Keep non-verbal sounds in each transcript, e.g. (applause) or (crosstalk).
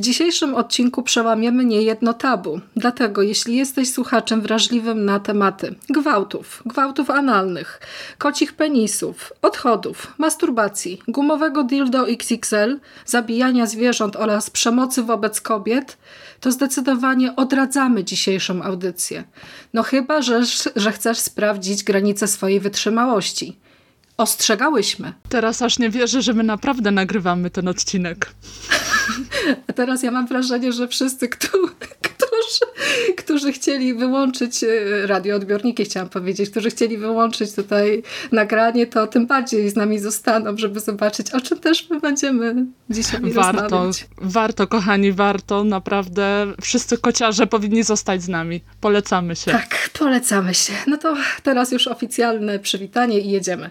W dzisiejszym odcinku przełamiemy niejedno tabu. Dlatego, jeśli jesteś słuchaczem wrażliwym na tematy gwałtów, gwałtów analnych, kocich penisów, odchodów, masturbacji, gumowego dildo XXL, zabijania zwierząt oraz przemocy wobec kobiet, to zdecydowanie odradzamy dzisiejszą audycję. No chyba, że, że chcesz sprawdzić granice swojej wytrzymałości. Ostrzegałyśmy. Teraz aż nie wierzę, że my naprawdę nagrywamy ten odcinek. (laughs) A teraz ja mam wrażenie, że wszyscy, (laughs) którzy, którzy chcieli wyłączyć e, radioodbiorniki, chciałam powiedzieć, którzy chcieli wyłączyć tutaj nagranie, to tym bardziej z nami zostaną, żeby zobaczyć, o czym też my będziemy dzisiaj warto, rozmawiać. Warto, kochani, warto. Naprawdę wszyscy kociarze powinni zostać z nami. Polecamy się. Tak, polecamy się. No to teraz już oficjalne przywitanie i jedziemy.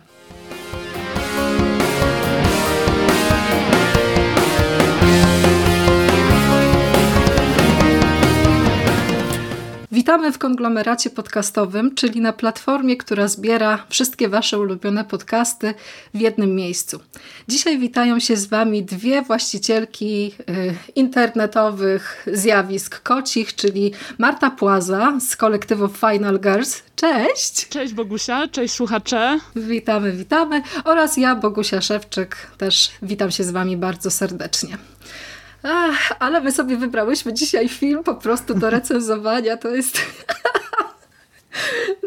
Witamy w konglomeracie podcastowym, czyli na platformie, która zbiera wszystkie Wasze ulubione podcasty w jednym miejscu. Dzisiaj witają się z Wami dwie właścicielki y, internetowych zjawisk kocich, czyli Marta Płaza z kolektywu Final Girls. Cześć! Cześć Bogusia, cześć słuchacze. Witamy, witamy. Oraz ja, Bogusia Szewczyk, też witam się z Wami bardzo serdecznie. Ach, ale my sobie wybrałyśmy dzisiaj film po prostu do recenzowania. To jest... (laughs)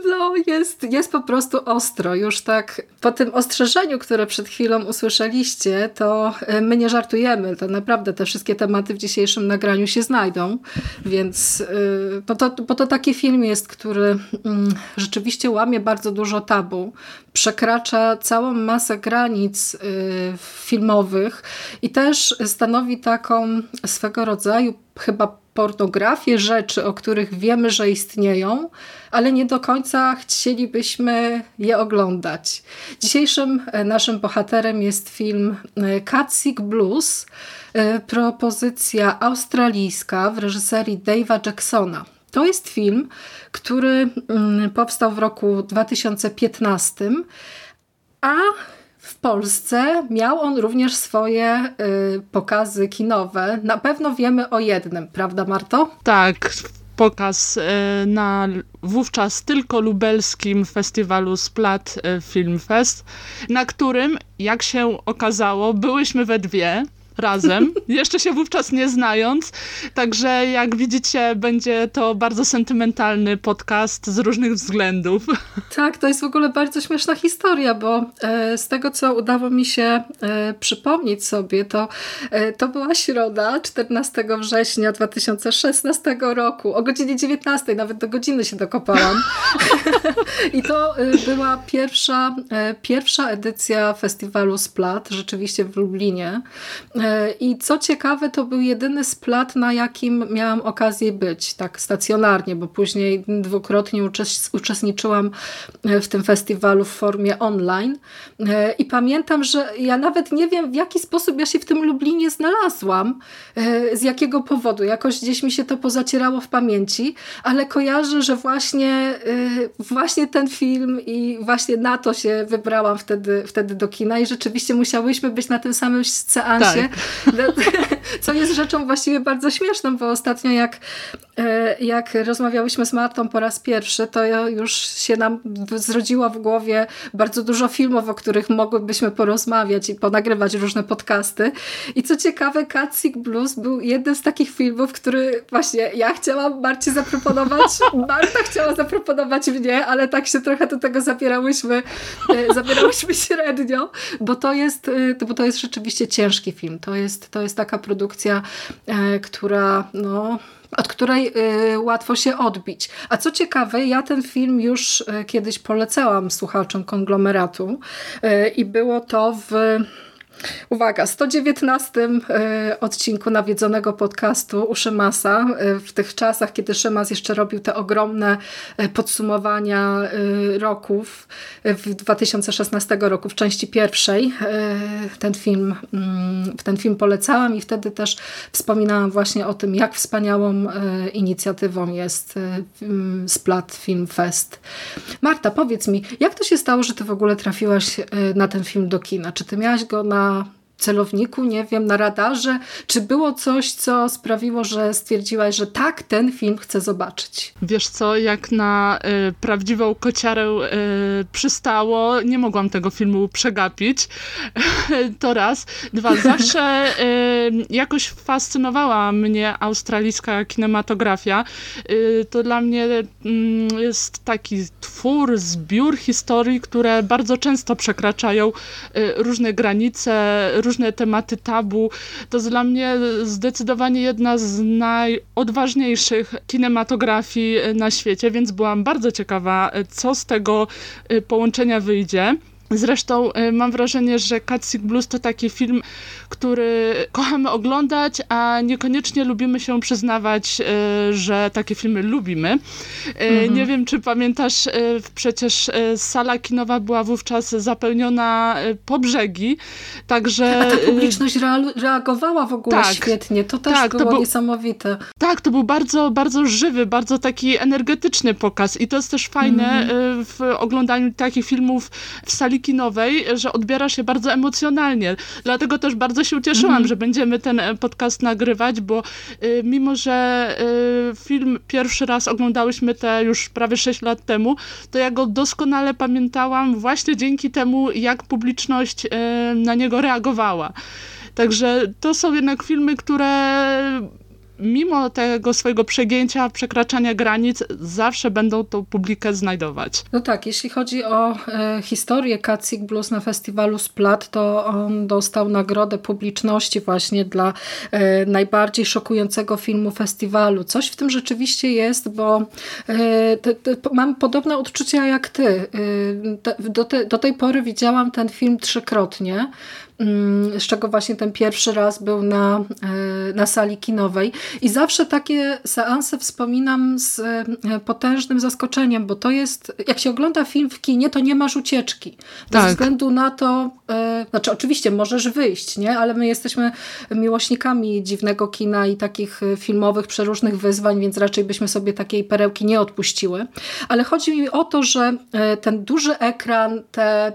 No, jest, jest po prostu ostro. Już tak po tym ostrzeżeniu, które przed chwilą usłyszeliście, to e, my nie żartujemy. To naprawdę te wszystkie tematy w dzisiejszym nagraniu się znajdą. Więc e, bo to, bo to taki film jest, który mm, rzeczywiście łamie bardzo dużo tabu. Przekracza całą masę granic e, filmowych i też stanowi taką swego rodzaju chyba pornografię rzeczy, o których wiemy, że istnieją, ale nie do końca chcielibyśmy je oglądać. Dzisiejszym e, naszym bohaterem jest film e, Catsick Blues, e, propozycja australijska w reżyserii Dave'a Jacksona. To jest film, który mm, powstał w roku 2015, a w Polsce miał on również swoje y, pokazy kinowe. Na pewno wiemy o jednym, prawda Marto? Tak, pokaz y, na wówczas tylko lubelskim festiwalu Splat y, Film Fest, na którym, jak się okazało, byłyśmy we dwie razem, jeszcze się wówczas nie znając. Także jak widzicie, będzie to bardzo sentymentalny podcast z różnych względów. Tak, to jest w ogóle bardzo śmieszna historia, bo e, z tego, co udało mi się e, przypomnieć sobie, to, e, to była środa 14 września 2016 roku o godzinie 19, nawet do godziny się dokopałam. (laughs) I to była pierwsza, pierwsza edycja festiwalu Splat, rzeczywiście w Lublinie. E, I co ciekawe, to był jedyny splat, na jakim miałam okazję być, tak stacjonarnie, bo później dwukrotnie uczestniczyłam e, w tym festiwalu w formie online. E, I pamiętam, że ja nawet nie wiem, w jaki sposób ja się w tym Lublinie znalazłam, z jakiego powodu. Jakoś gdzieś mi się to pozacierało w pamięci, ale kojarzę, że właśnie, właśnie ten film i właśnie na to się wybrałam wtedy, wtedy do kina i rzeczywiście musiałyśmy być na tym samym seansie, tak. (laughs) (laughs) Co jest rzeczą właściwie bardzo śmieszną, bo ostatnio jak, jak rozmawiałyśmy z Martą po raz pierwszy, to już się nam zrodziło w głowie bardzo dużo filmów, o których mogłybyśmy porozmawiać i ponagrywać różne podcasty. I co ciekawe, Catsick Blues był jednym z takich filmów, który właśnie ja chciałam Marcie zaproponować, (laughs) Marta chciała zaproponować mnie, ale tak się trochę do tego zabierałyśmy, e, zabierałyśmy średnio, bo to jest, e, bo to jest rzeczywiście ciężki film. To jest, to jest taka produkcja, e, która no, od której e, łatwo się odbić. A co ciekawe, ja ten film już e, kiedyś polecałam słuchaczom konglomeratu i było to w Uwaga, 119 e, odcinku nawiedzonego podcastu u Szymasa, e, w tych czasach, kiedy Szymas jeszcze robił te ogromne e, podsumowania roków w 2016 roku, w części pierwszej ten film, mm, ten film polecałam i wtedy też wspominałam właśnie o tym, jak wspaniałą inicjatywą jest Splat Film Fest. Marta, powiedz mi, jak to się stało, że ty w ogóle trafiłaś na ten film do kina? Czy ty miałaś go na Ah. Celowniku, nie wiem, na radarze? Czy było coś, co sprawiło, że stwierdziłaś, że tak, ten film chcę zobaczyć? Wiesz co, jak na y, prawdziwą kociarę y, przystało, nie mogłam tego filmu przegapić. (laughs) to raz. Dwa, zawsze y, jakoś fascynowała mnie australijska kinematografia. Y, to dla mnie mm, jest taki twór, zbiór historii, które bardzo często przekraczają y, różne granice, różne tematy tabu. To jest dla mnie zdecydowanie jedna z najodważniejszych kinematografii na świecie, więc byłam bardzo ciekawa, co z tego połączenia wyjdzie. Zresztą y, mam wrażenie, że Catsick Blues to taki film, który kochamy oglądać, a niekoniecznie lubimy się przyznawać, y, że takie filmy lubimy. Y, mhm. Nie wiem, czy pamiętasz, przecież sala kinowa była wówczas zapełniona po brzegi, także... A ta publiczność reagowała w ogóle tak, świetnie, to też tak, było to był, niesamowite. Tak, to był bardzo, bardzo żywy, bardzo taki energetyczny pokaz i to jest też fajne mhm. w oglądaniu takich filmów w sali kinowej, że odbiera się bardzo emocjonalnie. Dlatego też bardzo się ucieszyłam, mhm. że będziemy ten e, podcast nagrywać, bo y, mimo, że y, film pierwszy raz oglądałyśmy te już prawie 6 lat temu, to ja go doskonale pamiętałam właśnie dzięki temu, jak publiczność y, na niego reagowała. Także to są jednak filmy, które mimo tego swojego przegięcia, przekraczania granic, zawsze będą tą publikę znajdować. No tak, jeśli chodzi o e, historię Katsik Blues na festiwalu Splat, to on dostał nagrodę publiczności właśnie dla e, najbardziej szokującego filmu festiwalu. Coś w tym rzeczywiście jest, bo e, te, te, mam podobne odczucia jak ty. E, do, te, do tej pory widziałam ten film trzykrotnie. Mm, z czego właśnie ten pierwszy raz był na, e, na sali kinowej. I zawsze takie seanse wspominam z e, potężnym zaskoczeniem, bo to jest, jak się ogląda film w kinie, to nie masz ucieczki. Tak. Ze względu na to, e, znaczy oczywiście możesz wyjść, nie? ale my jesteśmy miłośnikami dziwnego kina i takich filmowych, przeróżnych wyzwań, więc raczej byśmy sobie takiej perełki nie odpuściły. Ale chodzi mi o to, że ten duży ekran, te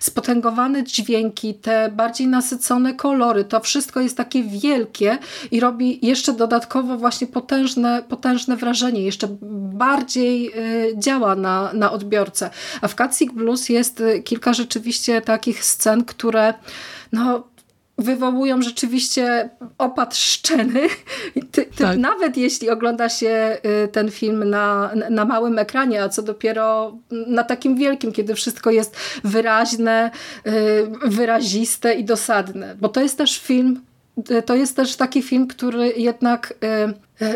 spotęgowane dźwięki, te bardziej nasycone kolory, to wszystko jest takie wielkie i robi jeszcze dodatkowo właśnie potężne, potężne wrażenie, jeszcze bardziej y, działa na, na odbiorcę. A w Catsick Blues jest y, kilka rzeczywiście takich scen, które no, wywołują rzeczywiście opad szczeny. Ty, ty, tak. Nawet jeśli ogląda się y, ten film na, na małym ekranie, a co dopiero na takim wielkim, kiedy wszystko jest wyraźne, y, wyraziste i dosadne. Bo to jest też film, y, to jest też taki film, który jednak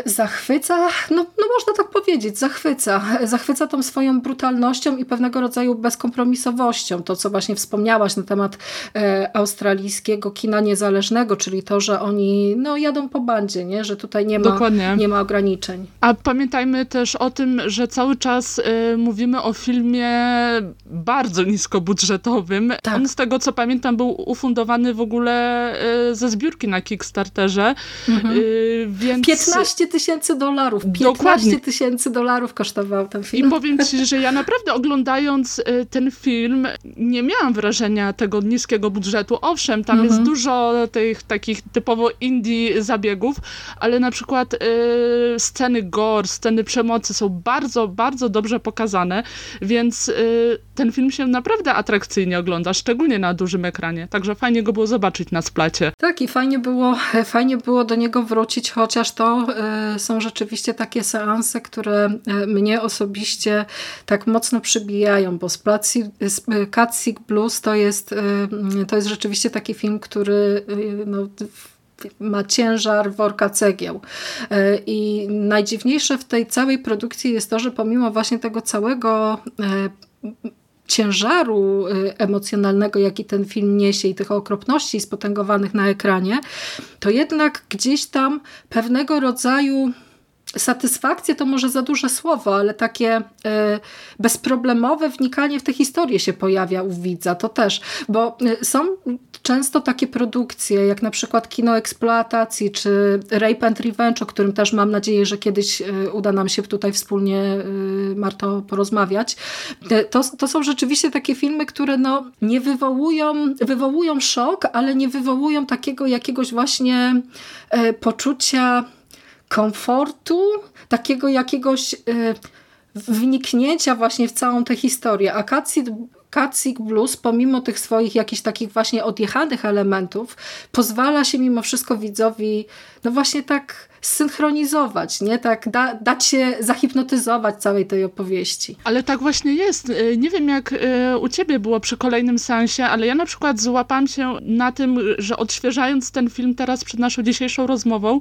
zachwyca, no, no można tak powiedzieć, zachwyca. Zachwyca tą swoją brutalnością i pewnego rodzaju bezkompromisowością. To, co właśnie wspomniałaś na temat e, australijskiego kina niezależnego, czyli to, że oni no, jadą po bandzie, nie? że tutaj nie ma, nie ma ograniczeń. A pamiętajmy też o tym, że cały czas y, mówimy o filmie bardzo niskobudżetowym. Tak. On z tego, co pamiętam, był ufundowany w ogóle y, ze zbiórki na Kickstarterze. Mhm. Y, więc... 15 15 tysięcy dolarów. 15 tysięcy dolarów kosztował ten film. I powiem ci, (laughs) że ja naprawdę oglądając y, ten film nie miałam wrażenia tego niskiego budżetu. Owszem, tam mhm. jest dużo tych takich typowo indie zabiegów, ale na przykład y, sceny gore, sceny przemocy są bardzo, bardzo dobrze pokazane, więc y, ten film się naprawdę atrakcyjnie ogląda, szczególnie na dużym ekranie. Także fajnie go było zobaczyć na splacie. Tak i fajnie było, fajnie było do niego wrócić, chociaż to są rzeczywiście takie seanse, które y, mnie osobiście tak mocno przybijają, bo Catsick Blues to jest, y, to jest rzeczywiście taki film, który no, ma ciężar worka cegieł. I najdziwniejsze w tej całej produkcji jest to, że pomimo właśnie tego całego ciężaru emocjonalnego, jaki ten film niesie i tych okropności spotęgowanych na ekranie, to jednak gdzieś tam pewnego rodzaju satysfakcję to może za duże słowo, ale takie y, bezproblemowe wnikanie w tę historię się pojawia u widza, to też, bo y, są często takie produkcje, jak na przykład kino eksploatacji, czy Rape and Revenge, o którym też mam nadzieję, że kiedyś y, uda nam się tutaj wspólnie, Marto, porozmawiać. To, to są rzeczywiście takie filmy, które no, nie wywołują, wywołują szok, ale nie wywołują takiego jakiegoś właśnie poczucia komfortu, takiego jakiegoś wniknięcia właśnie w całą tę historię. A Katsik Blues, pomimo tych swoich jakichś takich właśnie odjechanych elementów, pozwala się mimo wszystko widzowi, no właśnie tak synchronizować, nie? Tak da, dać się zahipnotyzować całej tej opowieści. Ale tak właśnie jest. Y, nie wiem jak y, u ciebie było przy kolejnym sensie, ale ja na przykład złapam się na tym, że odświeżając ten film teraz przed naszą dzisiejszą rozmową,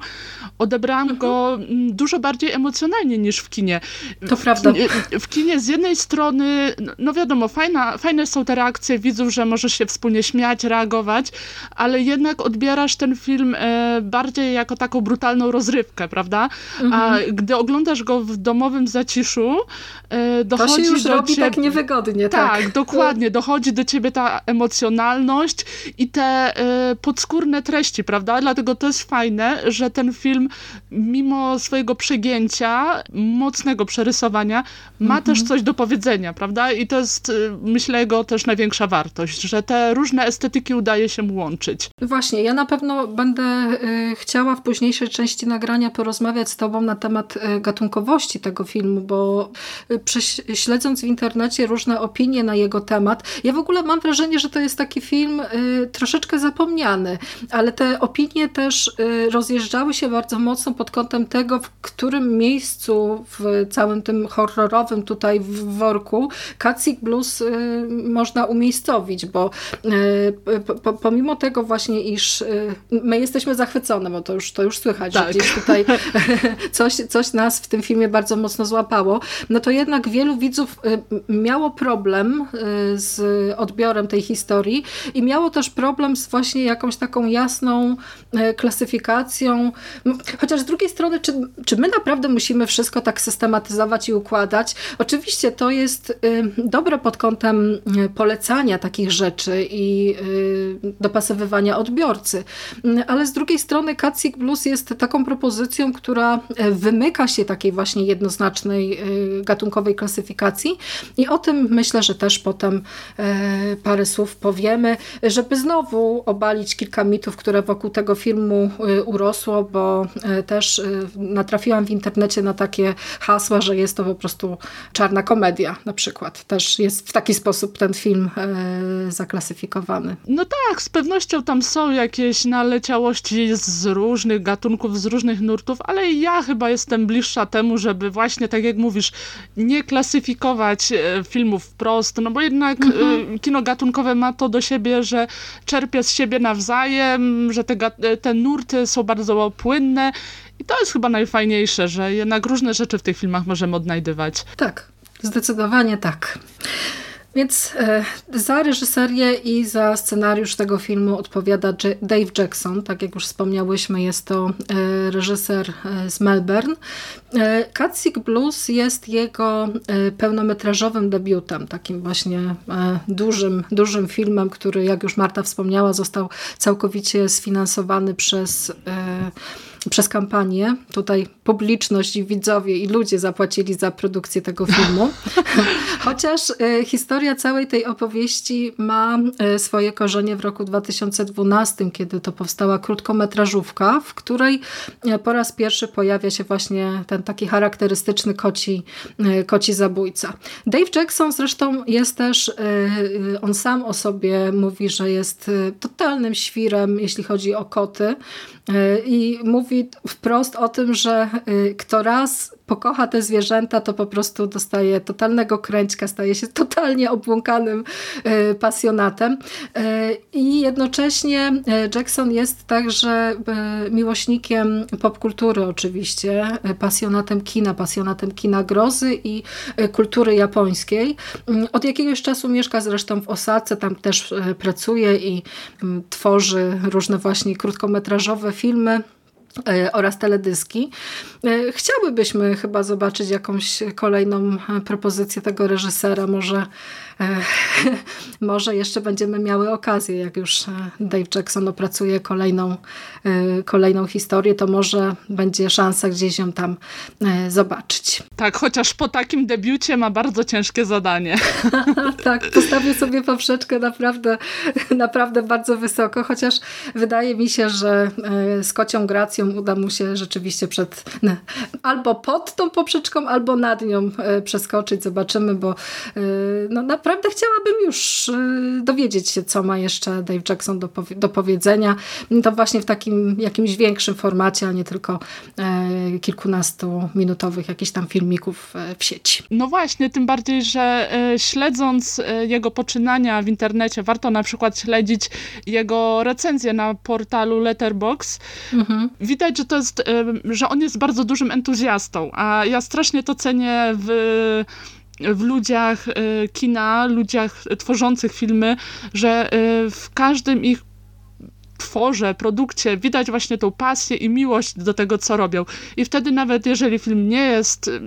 odebrałam mhm. go mm, dużo bardziej emocjonalnie niż w kinie. To w prawda. Kinie, w kinie z jednej strony, no, no wiadomo, fajna, fajne są te reakcje widzów, że możesz się wspólnie śmiać, reagować, ale jednak odbierasz ten film e, bardziej jako taką brutalną rozrywkę prawda? Mhm. A gdy oglądasz go w domowym zaciszu, e, dochodzi to się już do robi ciebie... tak niewygodnie. Tak, tak, (laughs) dokładnie. Dochodzi do ciebie ta emocjonalność i te e, podskórne treści, prawda? Dlatego to jest fajne, że ten film mimo swojego przegięcia, mocnego przerysowania, ma mhm. też coś do powiedzenia, prawda? I to jest, e, myślę, jego też największa wartość, że te różne estetyki udaje się łączyć. Właśnie, ja na pewno będę chciała w późniejszej części na nagrania porozmawiać z Tobą na temat e, gatunkowości tego filmu, bo e, śledząc w internecie różne opinie na jego temat, ja w ogóle mam wrażenie, że to jest taki film e, troszeczkę zapomniany, ale te opinie też rozjeżdżały się bardzo mocno pod kątem tego, w którym miejscu w całym tym horrorowym tutaj w worku Katsik Blues można umiejscowić, bo pomimo tego właśnie, iż my jesteśmy zachwycone, bo to już, to już słychać, tak. że gdzieś tutaj (laughs) coś, coś nas w tym filmie bardzo mocno złapało, no to jednak wielu widzów y, miało problem y, z odbiorem tej historii i miało też problem z właśnie jakąś taką jasną y, klasyfikacją. Chociaż z drugiej strony, czy, czy my naprawdę musimy wszystko tak systematyzować i układać? Oczywiście to jest dobre pod kątem polecania takich rzeczy i dopasowywania odbiorcy, ale z drugiej strony Katsik Blues jest taką propozycją, która e, wymyka się takiej właśnie jednoznacznej e, gatunkowej klasyfikacji i o tym myślę, że też potem e, parę słów powiemy, żeby znowu obalić kilka mitów, które wokół tego filmu urosło, bo też natrafiłam w internecie na takie hasła, że jest to po prostu czarna komedia na przykład. Też jest w taki sposób ten film zaklasyfikowany. No tak, z pewnością tam są jakieś naleciałości z różnych gatunków, z różnych różnych nurtów, ale ja chyba jestem bliższa temu, żeby właśnie, tak jak mówisz, nie klasyfikować e, filmów wprost, no bo jednak mhm. kino gatunkowe ma to do siebie, że czerpie z siebie nawzajem, że te, e, te nurty są bardzo płynne i to jest chyba najfajniejsze, że jednak różne rzeczy w tych filmach możemy odnajdywać. Tak, zdecydowanie tak. Więc e, za reżyserię i za scenariusz tego filmu odpowiada Dave Jackson. Tak jak już wspomniałyśmy, jest to e, reżyser e, z Melbourne. Catsick Blues jest jego pełnometrażowym debiutem, takim właśnie dużym, dużym filmem, który, jak już Marta wspomniała, został całkowicie sfinansowany przez przez kampanię. Tutaj publiczność i widzowie i ludzie zapłacili za produkcję tego filmu. (laughs) Chociaż e, historia całej tej opowieści ma e, swoje korzenie w roku 2012, kiedy to powstała krótkometrażówka, w której e, po raz pierwszy pojawia się właśnie ten taki charakterystyczny koci, koci zabójca. Dave Jackson zresztą jest też, on sam o sobie mówi, że jest totalnym świrem, jeśli chodzi o koty i mówi wprost o tym, że kto raz pokocha te zwierzęta, to po prostu dostaje totalnego kręćka, staje się (laughs) totalnie obłąkanym e, pasjonatem. E, I jednocześnie Jackson jest także miłośnikiem popkultury oczywiście, pasjonatem kina, pasjonatem kina grozy i kultury japońskiej. Od jakiegoś czasu mieszka zresztą w Osace, tam też pracuje i tworzy różne właśnie krótkometrażowe filmy oraz teledyski. Chciałybyśmy chyba zobaczyć jakąś kolejną propozycję tego reżysera, może (laughs) może jeszcze będziemy miały okazję, jak już e, Dave Jackson opracuje kolejną, e, kolejną historię, to może będzie szansa gdzieś ją tam e, zobaczyć. Tak, chociaż po takim debiucie ma bardzo ciężkie zadanie. (laughs) tak, postawił sobie poprzeczkę naprawdę, naprawdę bardzo wysoko, chociaż wydaje mi się, że z kocią gracją uda mu się rzeczywiście przed albo pod tą poprzeczką, albo nad nią przeskoczyć. Zobaczymy, bo no, naprawdę naprawdę chciałabym już y, dowiedzieć się, co ma jeszcze Dave Jackson do, do powiedzenia. To właśnie w takim jakimś większym formacie, a nie tylko e, kilkunastu minutowych jakichś tam filmików e, w sieci. No właśnie, tym bardziej, że e, śledząc jego poczynania w internecie, warto na przykład śledzić jego recenzję na portalu Letterbox. Mhm. Widać, że to jest, że on jest bardzo dużym entuzjastą, a ja strasznie to cenię w w ludziach e, kina, ludziach tworzących filmy, że e, w każdym ich tworze, produkcie widać właśnie tą pasję i miłość do tego, co robią. I wtedy nawet jeżeli film nie jest e,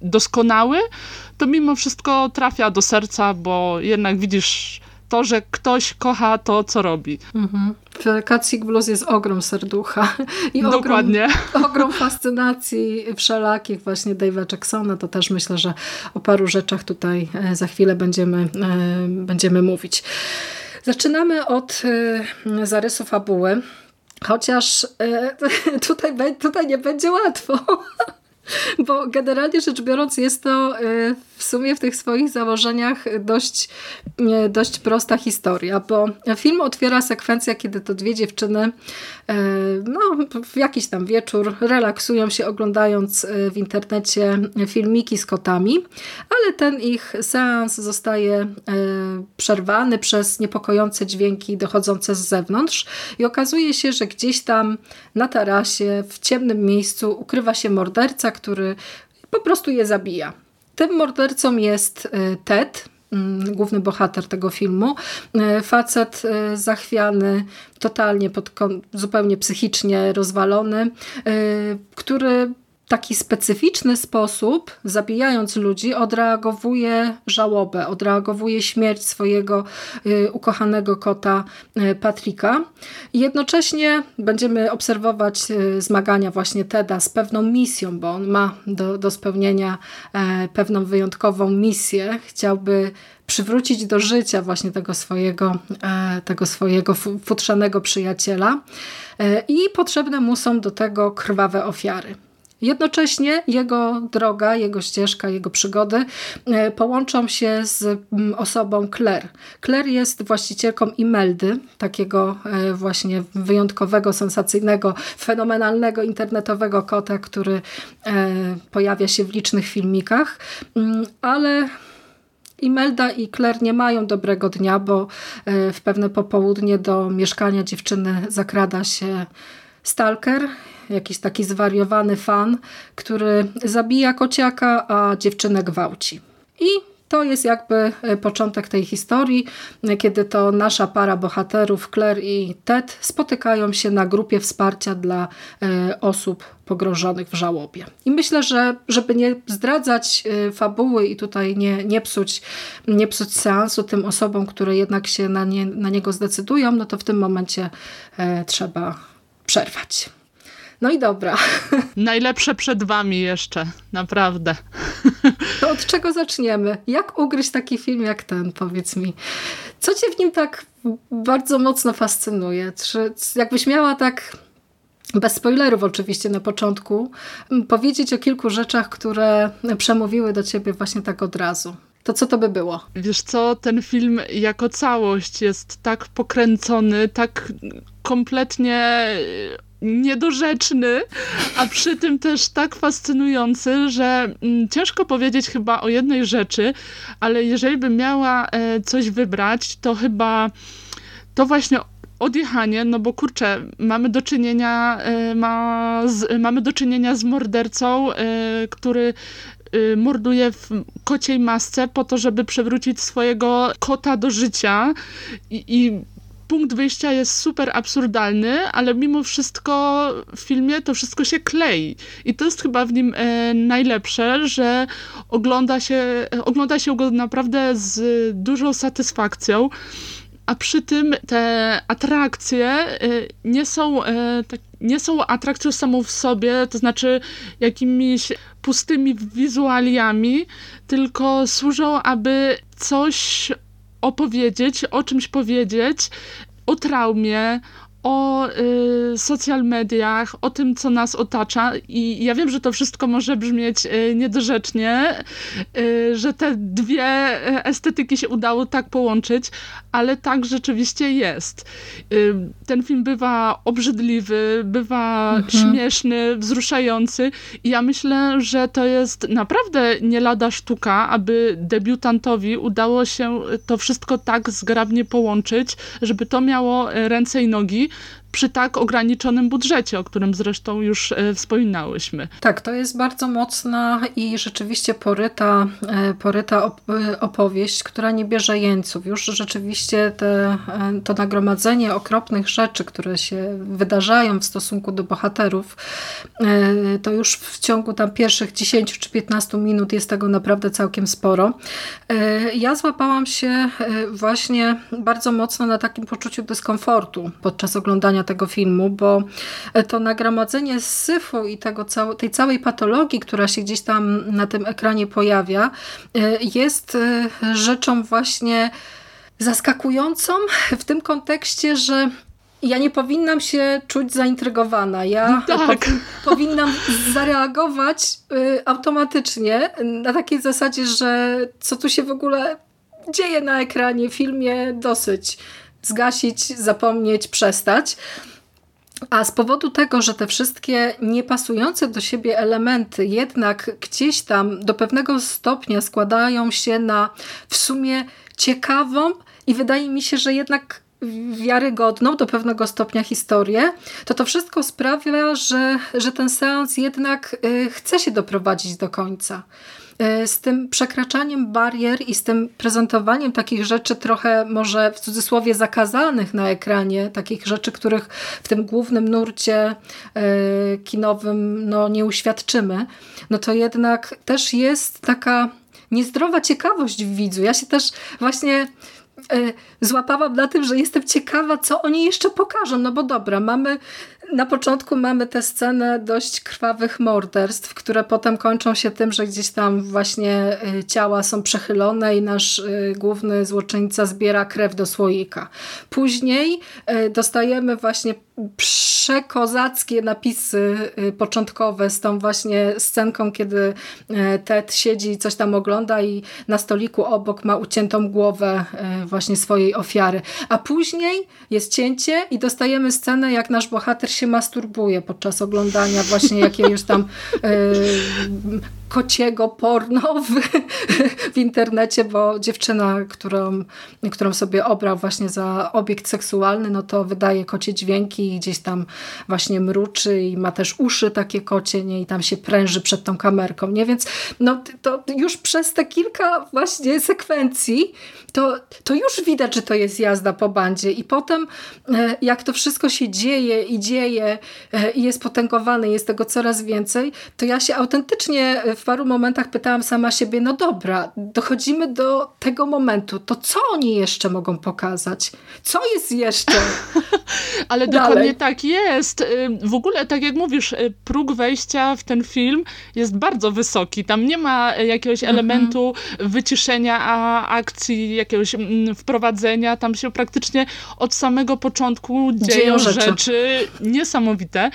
doskonały, to mimo wszystko trafia do serca, bo jednak widzisz to, że ktoś kocha to, co robi. Mhm. W Katsik Blues jest ogrom serducha i Dokładnie. Ogrom, ogrom fascynacji wszelakich właśnie Dave'a Jacksona. To też myślę, że o paru rzeczach tutaj e, za chwilę będziemy, e, będziemy mówić. Zaczynamy od e, zarysu fabuły. Chociaż (laughs) tutaj, tutaj nie będzie łatwo. (laughs) Bo generalnie rzecz biorąc jest to w sumie w tych swoich założeniach dość, dość prosta historia, bo film otwiera sekwencja, kiedy to dwie dziewczyny y, no, w jakiś tam wieczór relaksują się oglądając w internecie filmiki z kotami, ale ten ich seans zostaje przerwany przez niepokojące dźwięki dochodzące z zewnątrz i okazuje się, że gdzieś tam na tarasie w ciemnym miejscu ukrywa się morderca, który po prostu je zabija. Tym mordercą jest y, Ted, mm, główny bohater tego filmu. Y, facet y, zachwiany, totalnie pod, zupełnie psychicznie rozwalony, który taki specyficzny sposób, zabijając ludzi, odreagowuje żałobę, odreagowuje śmierć swojego y, ukochanego kota y, Patricka. I jednocześnie będziemy obserwować y, zmagania właśnie Teda z pewną misją, bo on ma do, do spełnienia e, pewną wyjątkową misję. Chciałby przywrócić do życia właśnie tego swojego, e, tego swojego futrzanego przyjaciela e, i potrzebne mu są do tego krwawe ofiary. Jednocześnie jego droga, jego ścieżka, jego przygody e, połączą się z mm, osobą Claire. Claire jest właścicielką Imeldy, takiego e, właśnie wyjątkowego, sensacyjnego, fenomenalnego internetowego kota, który e, pojawia się w licznych filmikach, mm, ale Imelda i Claire nie mają dobrego dnia, bo w pewne popołudnie do mieszkania dziewczyny zakrada się stalker, jakiś taki zwariowany fan, który zabija kociaka, a dziewczynę gwałci. I to jest jakby e, początek tej historii, kiedy to nasza para bohaterów, Claire i Ted, spotykają się na grupie wsparcia dla e, osób pogrążonych w żałobie. I myślę, że żeby nie zdradzać e, fabuły i tutaj nie, nie, psuć, nie psuć seansu tym osobom, które jednak się na, nie, na niego zdecydują, no to w tym momencie trzeba przerwać. No i dobra. (laughs) Najlepsze przed wami jeszcze, naprawdę. (laughs) To od czego zaczniemy? Jak ugryźć taki film jak ten, powiedz mi? Co cię w nim tak bardzo mocno fascynuje? Czy jakbyś miała tak bez spoilerów oczywiście na początku, powiedzieć o kilku rzeczach, które przemówiły do ciebie właśnie tak od razu. To co to by było? Wiesz co, ten film jako całość jest tak pokręcony, tak kompletnie niedorzeczny, a przy tym też tak fascynujący, że mm, ciężko powiedzieć chyba o jednej rzeczy, ale jeżeli bym miała e, coś wybrać, to chyba to właśnie odjechanie, no bo kurczę, mamy do czynienia, e, ma z, mamy do czynienia z mordercą, e, który morduje w kociej masce po to, żeby przewrócić swojego kota do życia i, i punkt wyjścia jest super absurdalny, ale mimo wszystko w filmie to wszystko się klei. I to jest chyba w nim e, najlepsze, że ogląda się, ogląda się go naprawdę z dużą satysfakcją a przy tym te atrakcje y, nie są, y, tak, nie są atrakcją samą w sobie, to znaczy jakimiś pustymi wizualiami, tylko służą, aby coś opowiedzieć, o czymś powiedzieć, o traumie, o y, social mediach, o tym, co nas otacza. I ja wiem, że to wszystko może brzmieć y, niedorzecznie, y, że te dwie estetyki się udało tak połączyć, ale tak rzeczywiście jest. Ten film bywa obrzydliwy, bywa mhm. śmieszny, wzruszający i ja myślę, że to jest naprawdę nie lada sztuka, aby debiutantowi udało się to wszystko tak zgrabnie połączyć, żeby to miało ręce i nogi, przy tak ograniczonym budżecie, o którym zresztą już e, wspominałyśmy. Tak, to jest bardzo mocna i rzeczywiście poryta, e, poryta e, opowieść, która nie bierze jeńców. Już rzeczywiście te, to nagromadzenie okropnych rzeczy, które się wydarzają w stosunku do bohaterów, to już w ciągu tam pierwszych 10 czy 15 minut jest tego naprawdę całkiem sporo. Ja złapałam się właśnie bardzo mocno na takim poczuciu dyskomfortu podczas oglądania tego filmu, bo to nagromadzenie syfu i tego, tej całej patologii, która się gdzieś tam na tym ekranie pojawia, e, jest e, rzeczą właśnie zaskakującą w tym kontekście, że ja nie powinnam się czuć zaintrygowana. Ja tak. powinnam zareagować automatycznie na takiej zasadzie, że co tu się w ogóle dzieje na ekranie, filmie, dosyć zgasić, zapomnieć, przestać. A z powodu tego, że te wszystkie niepasujące do siebie elementy jednak gdzieś tam do pewnego stopnia składają się na w sumie ciekawą i wydaje mi się, że jednak wiarygodną do pewnego stopnia historię, to to wszystko sprawia, że, że ten seans jednak y, chce się doprowadzić do końca. E, z tym przekraczaniem barier i z tym prezentowaniem takich rzeczy trochę może w cudzysłowie zakazanych na ekranie, takich rzeczy, których w tym głównym nurcie e, kinowym no, nie uświadczymy, no to jednak też jest taka niezdrowa ciekawość w widzu. Ja się też właśnie e, złapałam na tym, że jestem ciekawa, co oni jeszcze pokażą. No bo dobra, mamy na początku mamy tę scenę dość krwawych morderstw, które potem kończą się tym, że gdzieś tam właśnie y, ciała są przechylone i nasz y, główny złoczyńca zbiera krew do słoika. Później y, dostajemy właśnie przekozackie napisy początkowe z tą właśnie scenką, kiedy Ted siedzi i coś tam ogląda i na stoliku obok ma uciętą głowę właśnie swojej ofiary. A później jest cięcie i dostajemy scenę, jak nasz bohater się masturbuje podczas oglądania właśnie jakiegoś tam yy, kociego porno w, w internecie, bo dziewczyna, którą, którą sobie obrał właśnie za obiekt seksualny, no to wydaje kocie dźwięki i gdzieś tam właśnie mruczy i ma też uszy takie kocie, nie? I tam się pręży przed tą kamerką, nie? Więc no to już przez te kilka właśnie sekwencji to, to już widać, że to jest jazda po bandzie i potem e, jak to wszystko się dzieje i dzieje e, i jest potęgowane, jest tego coraz więcej, to ja się autentycznie w paru momentach pytałam sama siebie, no dobra, dochodzimy do tego momentu, to co oni jeszcze mogą pokazać? Co jest jeszcze? (laughs) Ale Dalej. dokładnie tak jest. Y, w ogóle, tak jak mówisz, y, próg wejścia w ten film jest bardzo wysoki. Tam nie ma jakiegoś mhm. elementu wyciszenia akcji, jakiegoś mm, wprowadzenia. Tam się praktycznie od samego początku dzieją, dzieją rzeczy. rzeczy niesamowite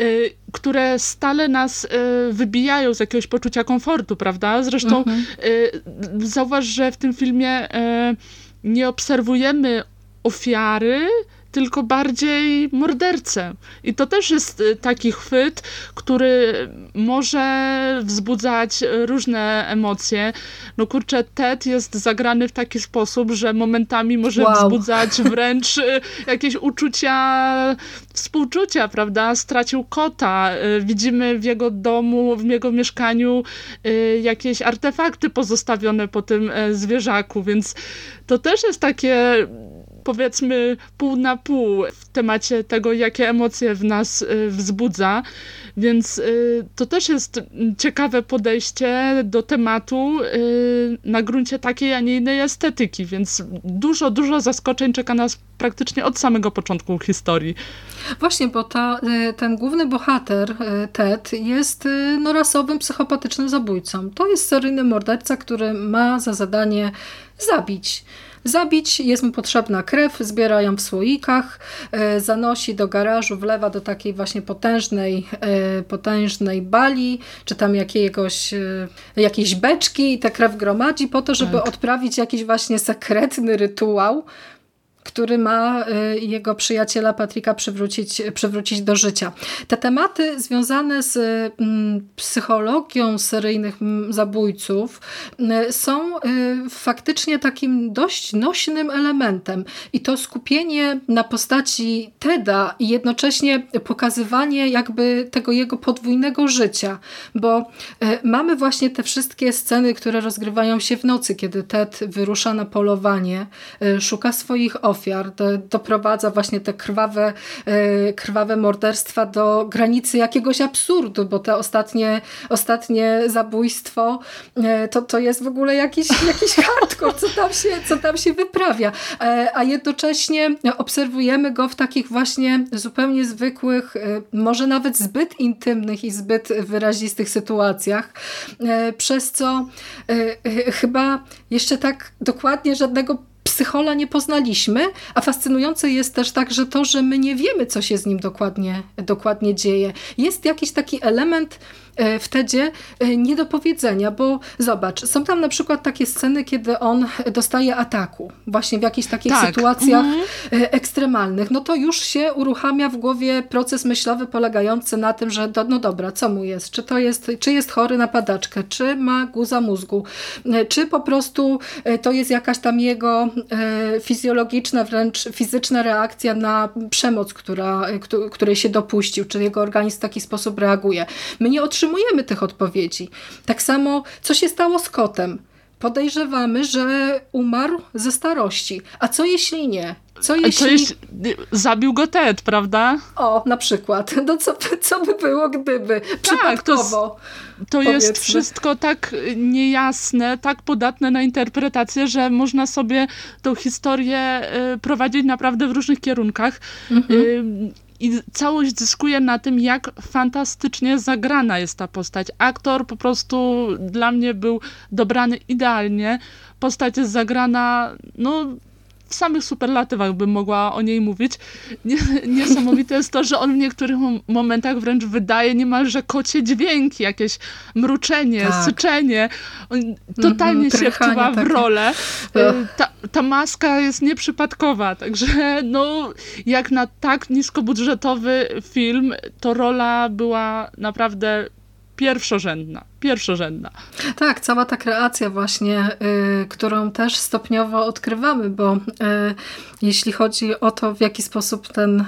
y, które stale nas y, wybijają z jakiegoś poczucia komfortu, prawda? Zresztą mhm. y, zauważ, że w tym filmie y, nie obserwujemy ofiary, tylko bardziej mordercę. I to też jest y, taki chwyt, który może wzbudzać różne emocje. No kurczę, Ted jest zagrany w taki sposób, że momentami może wow. wzbudzać (laughs) wręcz y, jakieś uczucia współczucia, prawda? Stracił kota. Y, widzimy w jego domu, w jego mieszkaniu jakieś artefakty pozostawione po tym zwierzaku, więc to też jest takie powiedzmy pół na pół w temacie tego, jakie emocje w nas y, wzbudza. Więc y, to też jest ciekawe podejście do tematu y, na gruncie takiej, a nie innej estetyki, więc dużo, dużo zaskoczeń czeka nas praktycznie od samego początku historii. Właśnie, bo ta, ten główny bohater, Ted, jest no, rasowym, psychopatycznym zabójcą. To jest seryjny morderca, który ma za zadanie zabić zabić. Jest mu potrzebna krew, zbiera ją w słoikach, e, zanosi do garażu, wlewa do takiej właśnie potężnej, e, potężnej bali, czy tam jakiegoś, e, jakiejś beczki i tę krew gromadzi po to, żeby tak. odprawić jakiś właśnie sekretny rytuał, który ma y, jego przyjaciela Patryka przywrócić, przywrócić do życia. Te tematy związane z mm, psychologią seryjnych zabójców y, są y, faktycznie takim dość nośnym elementem i to skupienie na postaci Teda i jednocześnie pokazywanie jakby tego jego podwójnego życia, bo mamy właśnie te wszystkie sceny, które rozgrywają się w nocy, kiedy Ted wyrusza na polowanie, szuka swoich ofiar, ofiar, do, doprowadza właśnie te krwawe, e, krwawe morderstwa do granicy jakiegoś absurdu, bo te ostatnie, ostatnie zabójstwo e, to, to jest w ogóle jakiś, jakiś (laughs) hardcore, co tam, się, co tam się wyprawia. E, a jednocześnie obserwujemy go w takich właśnie zupełnie zwykłych, może nawet zbyt intymnych i zbyt wyrazistych sytuacjach, przez co chyba jeszcze tak dokładnie żadnego psychola nie poznaliśmy, a fascynujące jest też także to, że my nie wiemy, co się z nim dokładnie, dokładnie dzieje. Jest jakiś taki element E, w Tedzie e, nie do powiedzenia, bo zobacz, są tam na przykład takie sceny, kiedy on dostaje ataku, właśnie w jakichś takich tak. sytuacjach mhm. E, ekstremalnych, no to już się uruchamia w głowie proces myślowy polegający na tym, że do, no dobra, co mu jest? Czy to jest, czy jest chory na padaczkę? Czy ma guza mózgu? Czy po prostu to jest jakaś tam jego fizjologiczna, wręcz fizyczna reakcja na przemoc, która, której się dopuścił, czy jego organizm w taki sposób reaguje? My nie otrzymujemy tych odpowiedzi. Tak samo, co się stało z kotem? Podejrzewamy, że umarł ze starości. A co jeśli nie? Co jeśli... Jest, zabił go Ted, prawda? O, na przykład. (laughs) No co, co by było, gdyby? Przypadkowo. Tak, to, to jest wszystko tak niejasne, tak podatne na interpretację, że można sobie tą historię y, prowadzić naprawdę w różnych kierunkach. Mhm. Y, i całość zyskuje na tym, jak fantastycznie zagrana jest ta postać. Aktor po prostu dla mnie był dobrany idealnie. Postać jest zagrana, no w samych superlatywach bym mogła o niej mówić. Niesamowite jest to, że on w niektórych momentach wręcz wydaje niemalże kocie dźwięki, jakieś mruczenie, tak. syczenie. On totalnie mm się wczuwa w rolę. E, ta, ta maska jest nieprzypadkowa, także no, jak na tak niskobudżetowy film, to rola była naprawdę pierwszorzędna. Pierwszorzędna. Tak, cała ta kreacja właśnie, y, którą też stopniowo odkrywamy, bo y, jeśli chodzi o to, w jaki sposób ten y,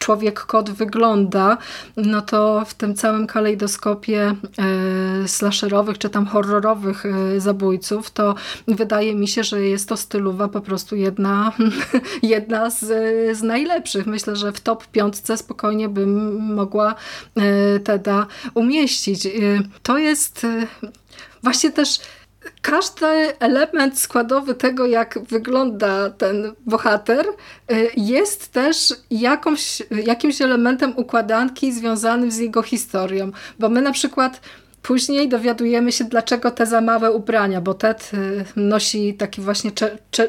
człowiek-kot wygląda, no to w tym całym kalejdoskopie y, slasherowych czy tam horrorowych y, zabójców, to wydaje mi się, że jest to stylowa po prostu jedna, (laughs) jedna z, z najlepszych. Myślę, że w top piątce spokojnie bym mogła y, Teda umieścić. To jest właśnie też każdy element składowy tego, jak wygląda ten bohater, y, jest też jakąś, jakimś elementem układanki związanym z jego historią. Bo my na przykład Później dowiadujemy się, dlaczego te za małe ubrania, bo Ted y, nosi taki właśnie